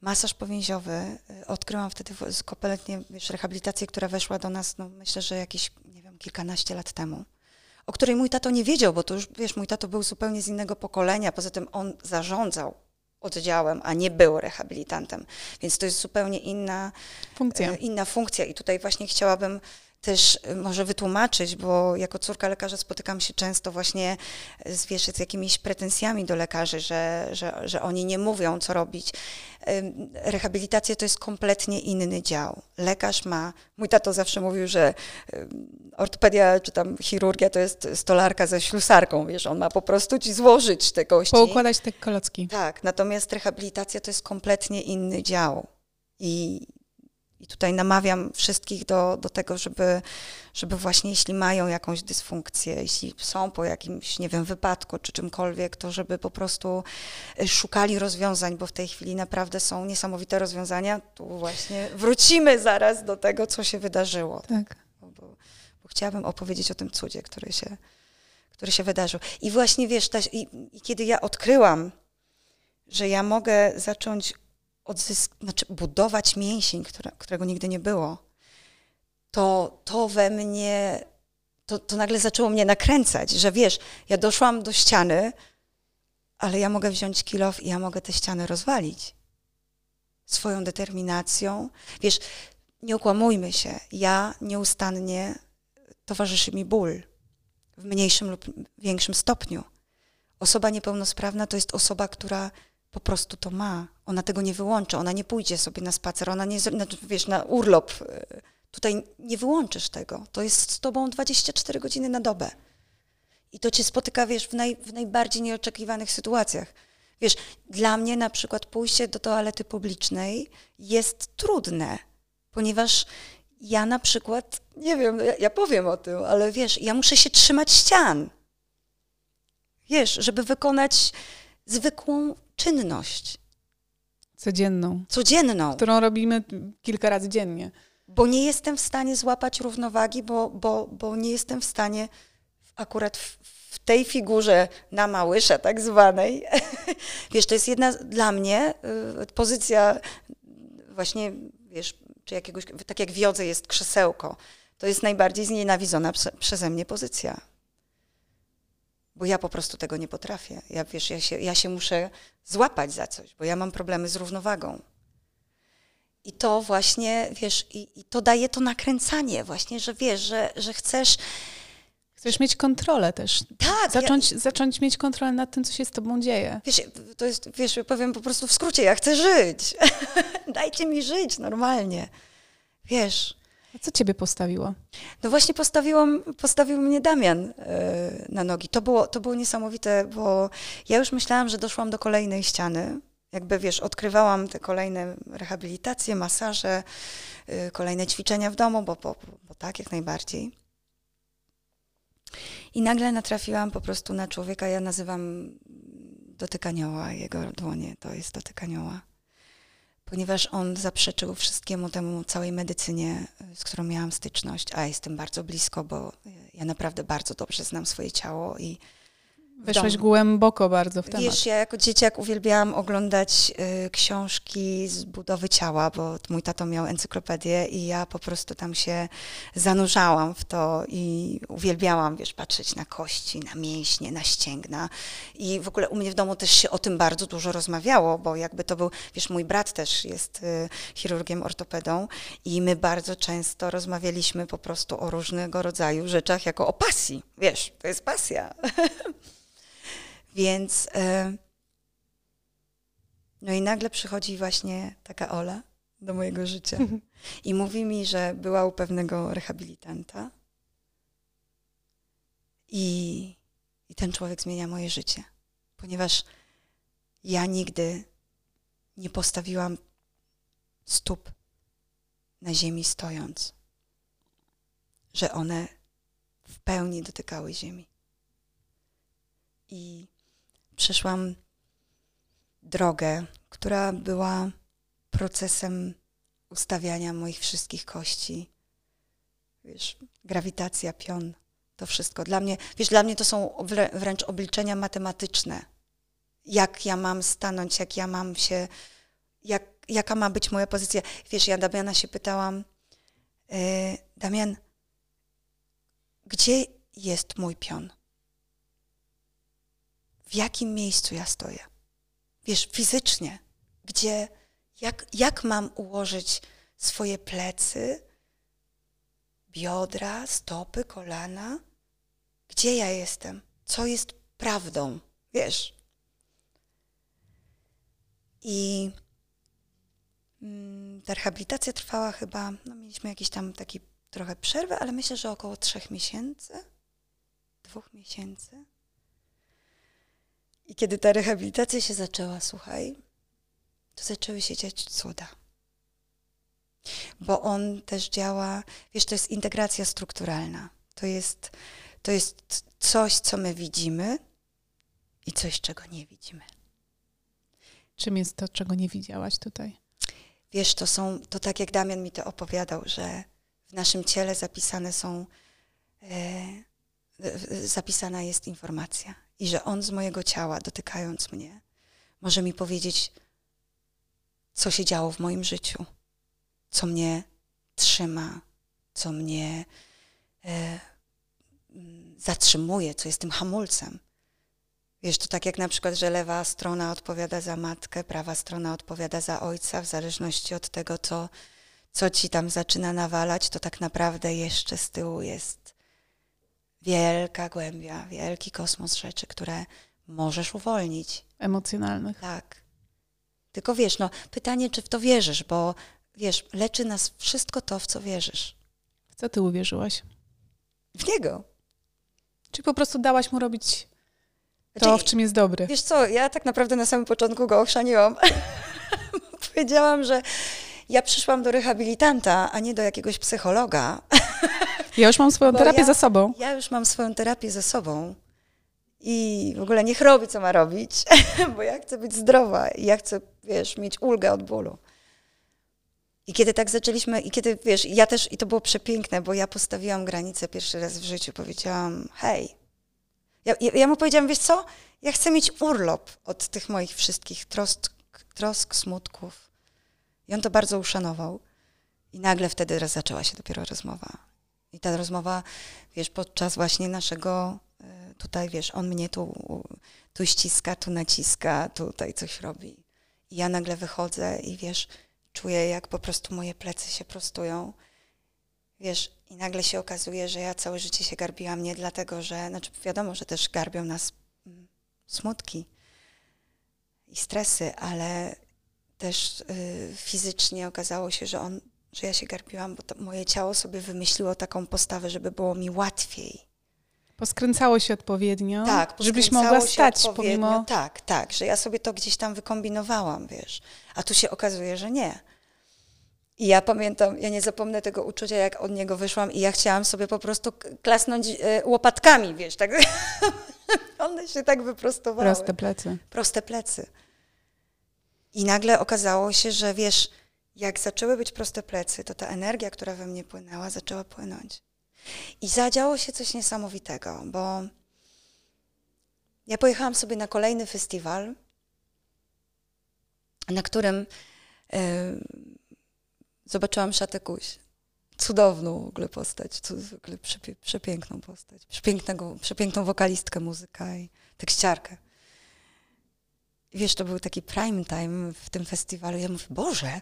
masaż powięziowy, y, odkryłam wtedy kompletnie rehabilitację, która weszła do nas, no myślę, że jakieś, nie wiem, kilkanaście lat temu, o której mój tato nie wiedział, bo to już, wiesz, mój tato był zupełnie z innego pokolenia, poza tym on zarządzał oddziałem, a nie był rehabilitantem. Więc to jest zupełnie inna funkcja. E, inna funkcja. I tutaj właśnie chciałabym też y, może wytłumaczyć, bo jako córka lekarza spotykam się często właśnie z, wiesz, z jakimiś pretensjami do lekarzy, że, że, że oni nie mówią, co robić. Rehabilitacja to jest kompletnie inny dział. Lekarz ma, mój tato zawsze mówił, że ortopedia czy tam chirurgia to jest stolarka ze ślusarką, wiesz, on ma po prostu ci złożyć te kości. Poukładać te kolocki. Tak, natomiast rehabilitacja to jest kompletnie inny dział. I i tutaj namawiam wszystkich do, do tego, żeby, żeby właśnie jeśli mają jakąś dysfunkcję, jeśli są po jakimś, nie wiem, wypadku czy czymkolwiek, to żeby po prostu e, szukali rozwiązań, bo w tej chwili naprawdę są niesamowite rozwiązania. Tu właśnie wrócimy zaraz do tego, co się wydarzyło. Tak. Bo, bo, bo chciałabym opowiedzieć o tym cudzie, który się, który się wydarzył. I właśnie wiesz, ta, i, i kiedy ja odkryłam, że ja mogę zacząć odzysk- znaczy budować mięsień, które, którego nigdy nie było, to, to we mnie, to, to nagle zaczęło mnie nakręcać, że wiesz, ja doszłam do ściany, ale ja mogę wziąć kilof i ja mogę tę ścianę rozwalić. Swoją determinacją. Wiesz, nie okłamujmy się, ja nieustannie towarzyszy mi ból w mniejszym lub większym stopniu. Osoba niepełnosprawna to jest osoba, która po prostu to ma. Ona tego nie wyłączy, ona nie pójdzie sobie na spacer, ona nie, znaczy, wiesz, na urlop. E, tutaj nie wyłączysz tego. To jest z tobą 24 godziny na dobę. I to cię spotyka, wiesz, w, naj, w najbardziej nieoczekiwanych sytuacjach. Wiesz, dla mnie na przykład pójście do toalety publicznej jest trudne, ponieważ ja na przykład, nie wiem, ja, ja powiem o tym, ale wiesz, ja muszę się trzymać ścian. Wiesz, żeby wykonać zwykłą czynność. Codzienną. Codzienną. Którą robimy kilka razy dziennie. Bo nie jestem w stanie złapać równowagi, bo, bo, bo nie jestem w stanie akurat w, w tej figurze na małysza tak zwanej, wiesz, to jest jedna dla mnie y, pozycja właśnie, wiesz, czy jakiegoś, tak jak w jodze jest krzesełko, to jest najbardziej znienawidzona prze, przeze mnie pozycja bo ja po prostu tego nie potrafię. Ja, wiesz, ja się, ja się muszę złapać za coś, bo ja mam problemy z równowagą. I to właśnie, wiesz, i, i to daje to nakręcanie właśnie, że wiesz, że, że chcesz... Chcesz mieć kontrolę też. Tak. Zacząć, ja, zacząć mieć kontrolę nad tym, co się z tobą dzieje. Wiesz, to jest, wiesz, powiem po prostu w skrócie, ja chcę żyć. Dajcie mi żyć normalnie. Wiesz, a co ciebie postawiło? No właśnie postawił mnie Damian e, na nogi. To było, to było niesamowite, bo ja już myślałam, że doszłam do kolejnej ściany. Jakby wiesz, odkrywałam te kolejne rehabilitacje, masaże, e, kolejne ćwiczenia w domu, bo, bo, bo tak, jak najbardziej. I nagle natrafiłam po prostu na człowieka, ja nazywam dotykanioła, jego dłonie to jest dotykanioła ponieważ on zaprzeczył wszystkiemu temu, całej medycynie, z którą miałam styczność, a jestem bardzo blisko, bo ja naprawdę bardzo dobrze znam swoje ciało i Weszłeś głęboko bardzo w temat. Wiesz, ja jako dzieciak uwielbiałam oglądać y, książki z budowy ciała, bo mój tato miał encyklopedię i ja po prostu tam się zanurzałam w to i uwielbiałam, wiesz, patrzeć na kości, na mięśnie, na ścięgna. I w ogóle u mnie w domu też się o tym bardzo dużo rozmawiało, bo jakby to był, wiesz, mój brat też jest y, chirurgiem ortopedą i my bardzo często rozmawialiśmy po prostu o różnego rodzaju rzeczach jako o pasji. Wiesz, to jest pasja. Więc e, no i nagle przychodzi właśnie taka Ola do mojego życia i mówi mi, że była u pewnego rehabilitanta i, i ten człowiek zmienia moje życie, ponieważ ja nigdy nie postawiłam stóp na ziemi stojąc, że one w pełni dotykały ziemi. I przeszłam drogę, która była procesem ustawiania moich wszystkich kości. Wiesz, grawitacja, pion, to wszystko. Dla mnie, wiesz, dla mnie to są wręcz obliczenia matematyczne. Jak ja mam stanąć, jak ja mam się, jak, jaka ma być moja pozycja. Wiesz, ja Damiana się pytałam, yy, Damian, gdzie jest mój pion? W jakim miejscu ja stoję. wiesz, fizycznie, gdzie jak, jak mam ułożyć swoje plecy, biodra, stopy, kolana, gdzie ja jestem, co jest prawdą, wiesz. I mm, ta rehabilitacja trwała chyba, no mieliśmy jakiś tam taki trochę przerwę, ale myślę, że około trzech miesięcy, dwóch miesięcy. I kiedy ta rehabilitacja się zaczęła, słuchaj, to zaczęły się dziać cuda. Bo on też działa, wiesz, to jest integracja strukturalna. To jest, to jest coś, co my widzimy i coś, czego nie widzimy. Czym jest to, czego nie widziałaś tutaj? Wiesz, to są, to tak jak Damian mi to opowiadał, że w naszym ciele zapisane są, e, zapisana jest informacja i że on z mojego ciała, dotykając mnie, może mi powiedzieć, co się działo w moim życiu, co mnie trzyma, co mnie e, zatrzymuje, co jest tym hamulcem. Wiesz, to tak jak na przykład, że lewa strona odpowiada za matkę, prawa strona odpowiada za ojca, w zależności od tego, co, co ci tam zaczyna nawalać, to tak naprawdę jeszcze z tyłu jest wielka głębia, wielki kosmos rzeczy, które możesz uwolnić. Emocjonalnych. Tak. Tylko wiesz, no pytanie, czy w to wierzysz, bo wiesz, leczy nas wszystko to, w co wierzysz. W co ty uwierzyłaś? W niego. Czy po prostu dałaś mu robić to, znaczy, w czym jest dobry? Wiesz co, ja tak naprawdę na samym początku go ochrzaniłam. Powiedziałam, że ja przyszłam do rehabilitanta, a nie do jakiegoś psychologa. Ja już mam swoją terapię ja, za sobą. Ja już mam swoją terapię za sobą. I w ogóle niech robi, co ma robić, bo ja chcę być zdrowa i ja chcę, wiesz, mieć ulgę od bólu. I kiedy tak zaczęliśmy, i kiedy, wiesz, ja też, i to było przepiękne, bo ja postawiłam granicę pierwszy raz w życiu, powiedziałam, hej. Ja, ja, ja mu powiedziałam, wiesz co, ja chcę mieć urlop od tych moich wszystkich trosk, trosk, smutków. I on to bardzo uszanował. I nagle wtedy zaczęła się dopiero rozmowa. I ta rozmowa, wiesz, podczas właśnie naszego e, tutaj, wiesz, on mnie tu, tu ściska, tu naciska, tutaj coś robi. I ja nagle wychodzę i wiesz, czuję, jak po prostu moje plecy się prostują. Wiesz, i nagle się okazuje, że ja całe życie się garbiłam nie dlatego, że, znaczy wiadomo, że też garbią nas mm, smutki i stresy, ale też y, fizycznie okazało się, że on, że ja się garbiłam, bo moje ciało sobie wymyśliło taką postawę, żeby było mi łatwiej. Poskręcało się odpowiednio, tak, żebyś mogła stać pomimo... Tak, tak, że ja sobie to gdzieś tam wykombinowałam, wiesz. A tu się okazuje, że nie. I ja pamiętam, ja nie zapomnę tego uczucia, jak od niego wyszłam i ja chciałam sobie po prostu klasnąć e, łopatkami, wiesz, tak. One się tak wyprostowały. Proste plecy. Proste plecy. I nagle okazało się, że wiesz, jak zaczęły być proste plecy, to ta energia, która we mnie płynęła, zaczęła płynąć. I zadziało się coś niesamowitego, bo ja pojechałam sobie na kolejny festiwal, na którym y, zobaczyłam Szatę Kuś. Cudowną w ogóle postać, w ogóle przepiękną postać, przepięknego, przepiękną wokalistkę, muzyka i tekściarkę. Wiesz, to był taki prime time w tym festiwalu. Ja mówię, Boże,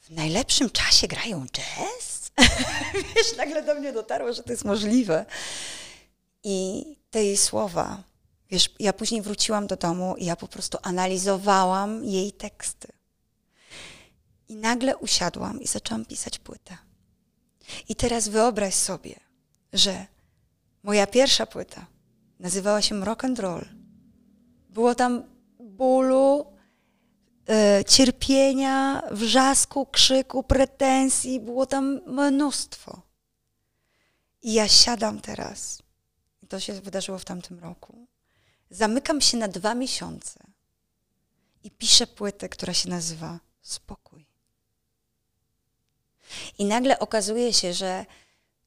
w najlepszym czasie grają jazz? wiesz, nagle do mnie dotarło, że to jest możliwe. I te jej słowa, wiesz, ja później wróciłam do domu i ja po prostu analizowałam jej teksty. I nagle usiadłam i zaczęłam pisać płytę. I teraz wyobraź sobie, że moja pierwsza płyta nazywała się Rock and Roll. Było tam bólu, e, cierpienia, wrzasku, krzyku, pretensji, było tam mnóstwo. I ja siadam teraz, to się wydarzyło w tamtym roku, zamykam się na dwa miesiące i piszę płytę, która się nazywa Spokój. I nagle okazuje się, że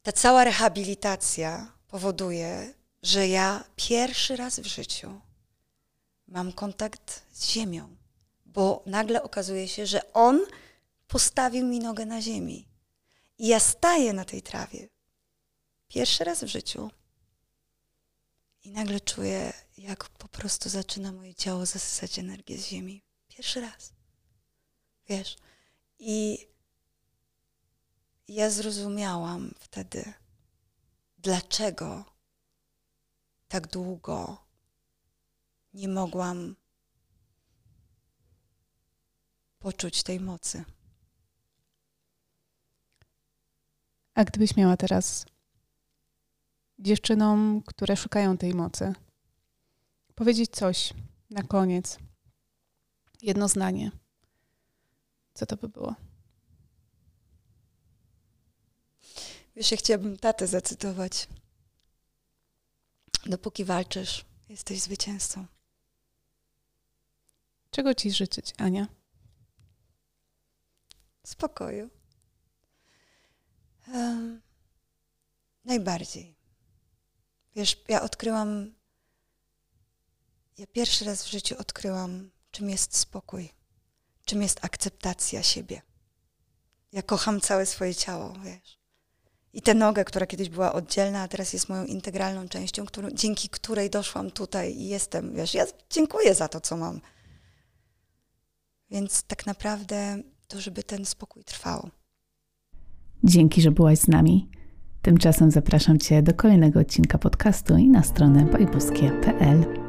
ta cała rehabilitacja powoduje, że ja pierwszy raz w życiu mam kontakt z ziemią, bo nagle okazuje się, że on postawił mi nogę na ziemi. I ja staję na tej trawie. Pierwszy raz w życiu. I nagle czuję, jak po prostu zaczyna moje ciało zasysać energię z ziemi. Pierwszy raz. Wiesz? I ja zrozumiałam wtedy, dlaczego tak długo nie mogłam poczuć tej mocy. A gdybyś miała teraz dziewczynom, które szukają tej mocy, powiedzieć coś na koniec, jedno zdanie, co to by było? Wiesz, ja chciałabym tatę zacytować. Dopóki walczysz, jesteś zwycięzcą. Czego ci życzyć, Ania? Spokoju. Um, najbardziej. Wiesz, ja odkryłam, ja pierwszy raz w życiu odkryłam, czym jest spokój, czym jest akceptacja siebie. Ja kocham całe swoje ciało, wiesz. I tę nogę, która kiedyś była oddzielna, a teraz jest moją integralną częścią, którą, dzięki której doszłam tutaj i jestem, wiesz, ja dziękuję za to, co mam. Więc tak naprawdę to, żeby ten spokój trwał. Dzięki, że byłaś z nami. Tymczasem zapraszam Cię do kolejnego odcinka podcastu i na stronę bajbuskie.pl.